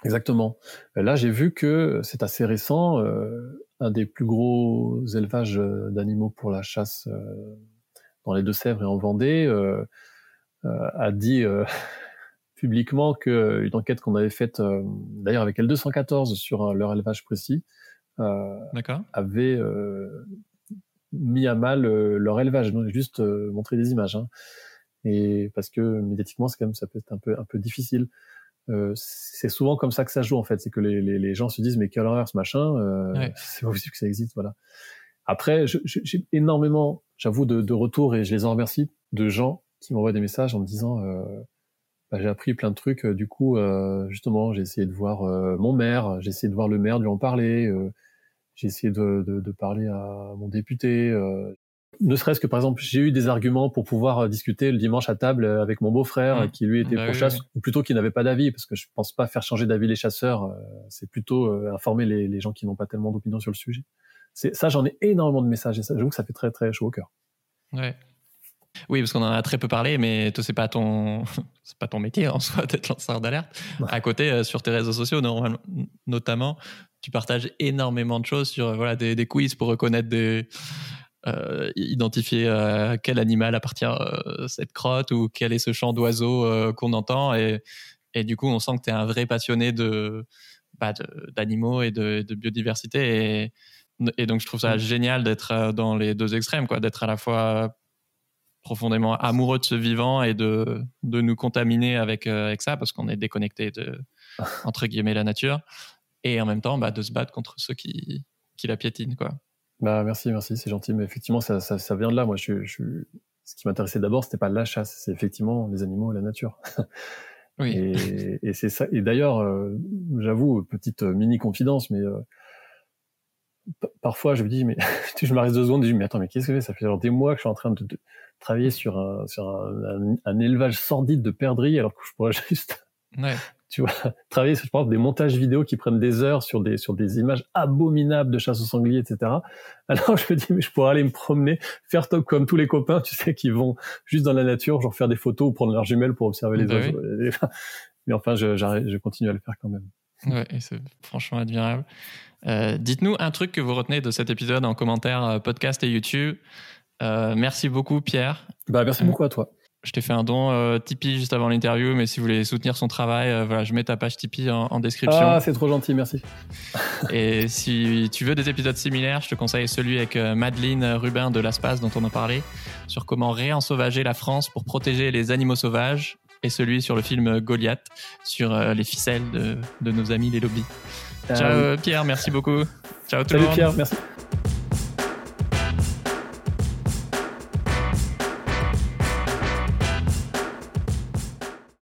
Exactement. Là, j'ai vu que c'est assez récent. Euh, un des plus gros élevages d'animaux pour la chasse euh, dans les Deux-Sèvres et en Vendée euh, a dit publiquement qu'une enquête qu'on avait faite, d'ailleurs avec L214 sur leur élevage précis, avait mis à mal euh, leur élevage. Donc juste euh, montrer des images. Hein. Et parce que médiatiquement, c'est quand même ça peut être un peu un peu difficile. Euh, c'est souvent comme ça que ça joue en fait, c'est que les, les, les, gens se disent mais quelle horreur ce machin, euh, ouais. c'est pas possible que ça existe, voilà. Après, j'ai énormément, j'avoue, de, de retours et je les en remercie de gens qui m'envoient des messages en me disant euh, bah, j'ai appris plein de trucs. Du coup, euh, justement, j'ai essayé de voir mon maire, j'ai essayé de voir le maire lui en parler. J'ai essayé de, de, de, parler à mon député. Euh, ne serait-ce que par exemple, j'ai eu des arguments pour pouvoir euh, discuter le dimanche à table avec mon beau-frère mmh. qui lui était bah pro-chasse, ou plutôt qui n'avait pas d'avis, parce que je pense pas faire changer d'avis les chasseurs. Euh, c'est plutôt euh, informer les, les, gens qui n'ont pas tellement d'opinion sur le sujet. C'est ça, j'en ai énormément de messages et ça, j'avoue que ça fait très très chaud au cœur. Ouais. Oui, parce qu'on en a très peu parlé, mais toi, c'est pas ton, c'est pas ton métier en soi d'être lanceur d'alerte. À côté, sur tes réseaux sociaux, normalement, notamment, tu partages énormément de choses sur voilà des, des quiz pour reconnaître des euh, identifier euh, quel animal appartient euh, cette crotte ou quel est ce chant d'oiseau qu'on entend. Et, et, du coup, on sent que tu es un vrai passionné de, bah, d'animaux et de, de, biodiversité. Et, et donc, je trouve ça mm. génial d'être dans les deux extrêmes, quoi, d'être à la fois profondément amoureux de ce vivant et de, de nous contaminer avec, avec ça parce qu'on est déconnecté de, entre guillemets, la nature. Et en même temps, bah, de se battre contre ceux qui, qui la piétinent, quoi. Bah, merci, merci, c'est gentil. Mais effectivement, ça, ça, ça, vient de là. Moi, je, je... ce qui m'intéressait d'abord, c'était pas la chasse, c'est effectivement les animaux et la nature. Oui. Et, et c'est ça. Et d'ailleurs, euh, j'avoue, petite euh, mini confidence, mais euh, parfois, je me dis, mais je m'arrête deux secondes je me dis, mais attends, mais qu'est-ce que c'est Ça fait genre des mois que je suis en train de, de travailler sur un, sur un, un, élevage sordide de perdrix, alors que je pourrais juste ouais tu vois, travailler, je pense, des montages vidéo qui prennent des heures sur des, sur des images abominables de chasse au sanglier, etc. Alors je me dis, mais je pourrais aller me promener, faire top comme tous les copains, tu sais, qui vont juste dans la nature, genre faire des photos ou prendre leurs jumelles pour observer les bah oiseaux. Mais enfin, je, je continue à le faire quand même. Ouais, c'est franchement admirable. Euh, Dites-nous un truc que vous retenez de cet épisode en commentaire euh, podcast et YouTube. Euh, merci beaucoup, Pierre. Bah, merci beaucoup à toi. Je t'ai fait un don euh, Tipeee juste avant l'interview, mais si vous voulez soutenir son travail, euh, voilà, je mets ta page Tipeee en, description. Ah, c'est trop gentil, merci. Et si tu veux des épisodes similaires, je te conseille celui avec euh, Madeleine Rubin de l'Aspace dont on a parlé, sur comment réensauvager la France pour protéger les animaux sauvages, et celui sur le film Goliath, sur les ficelles de, de, nos amis les lobbies. Ciao Pierre, merci beaucoup. Ciao tout le monde. Salut Pierre, merci.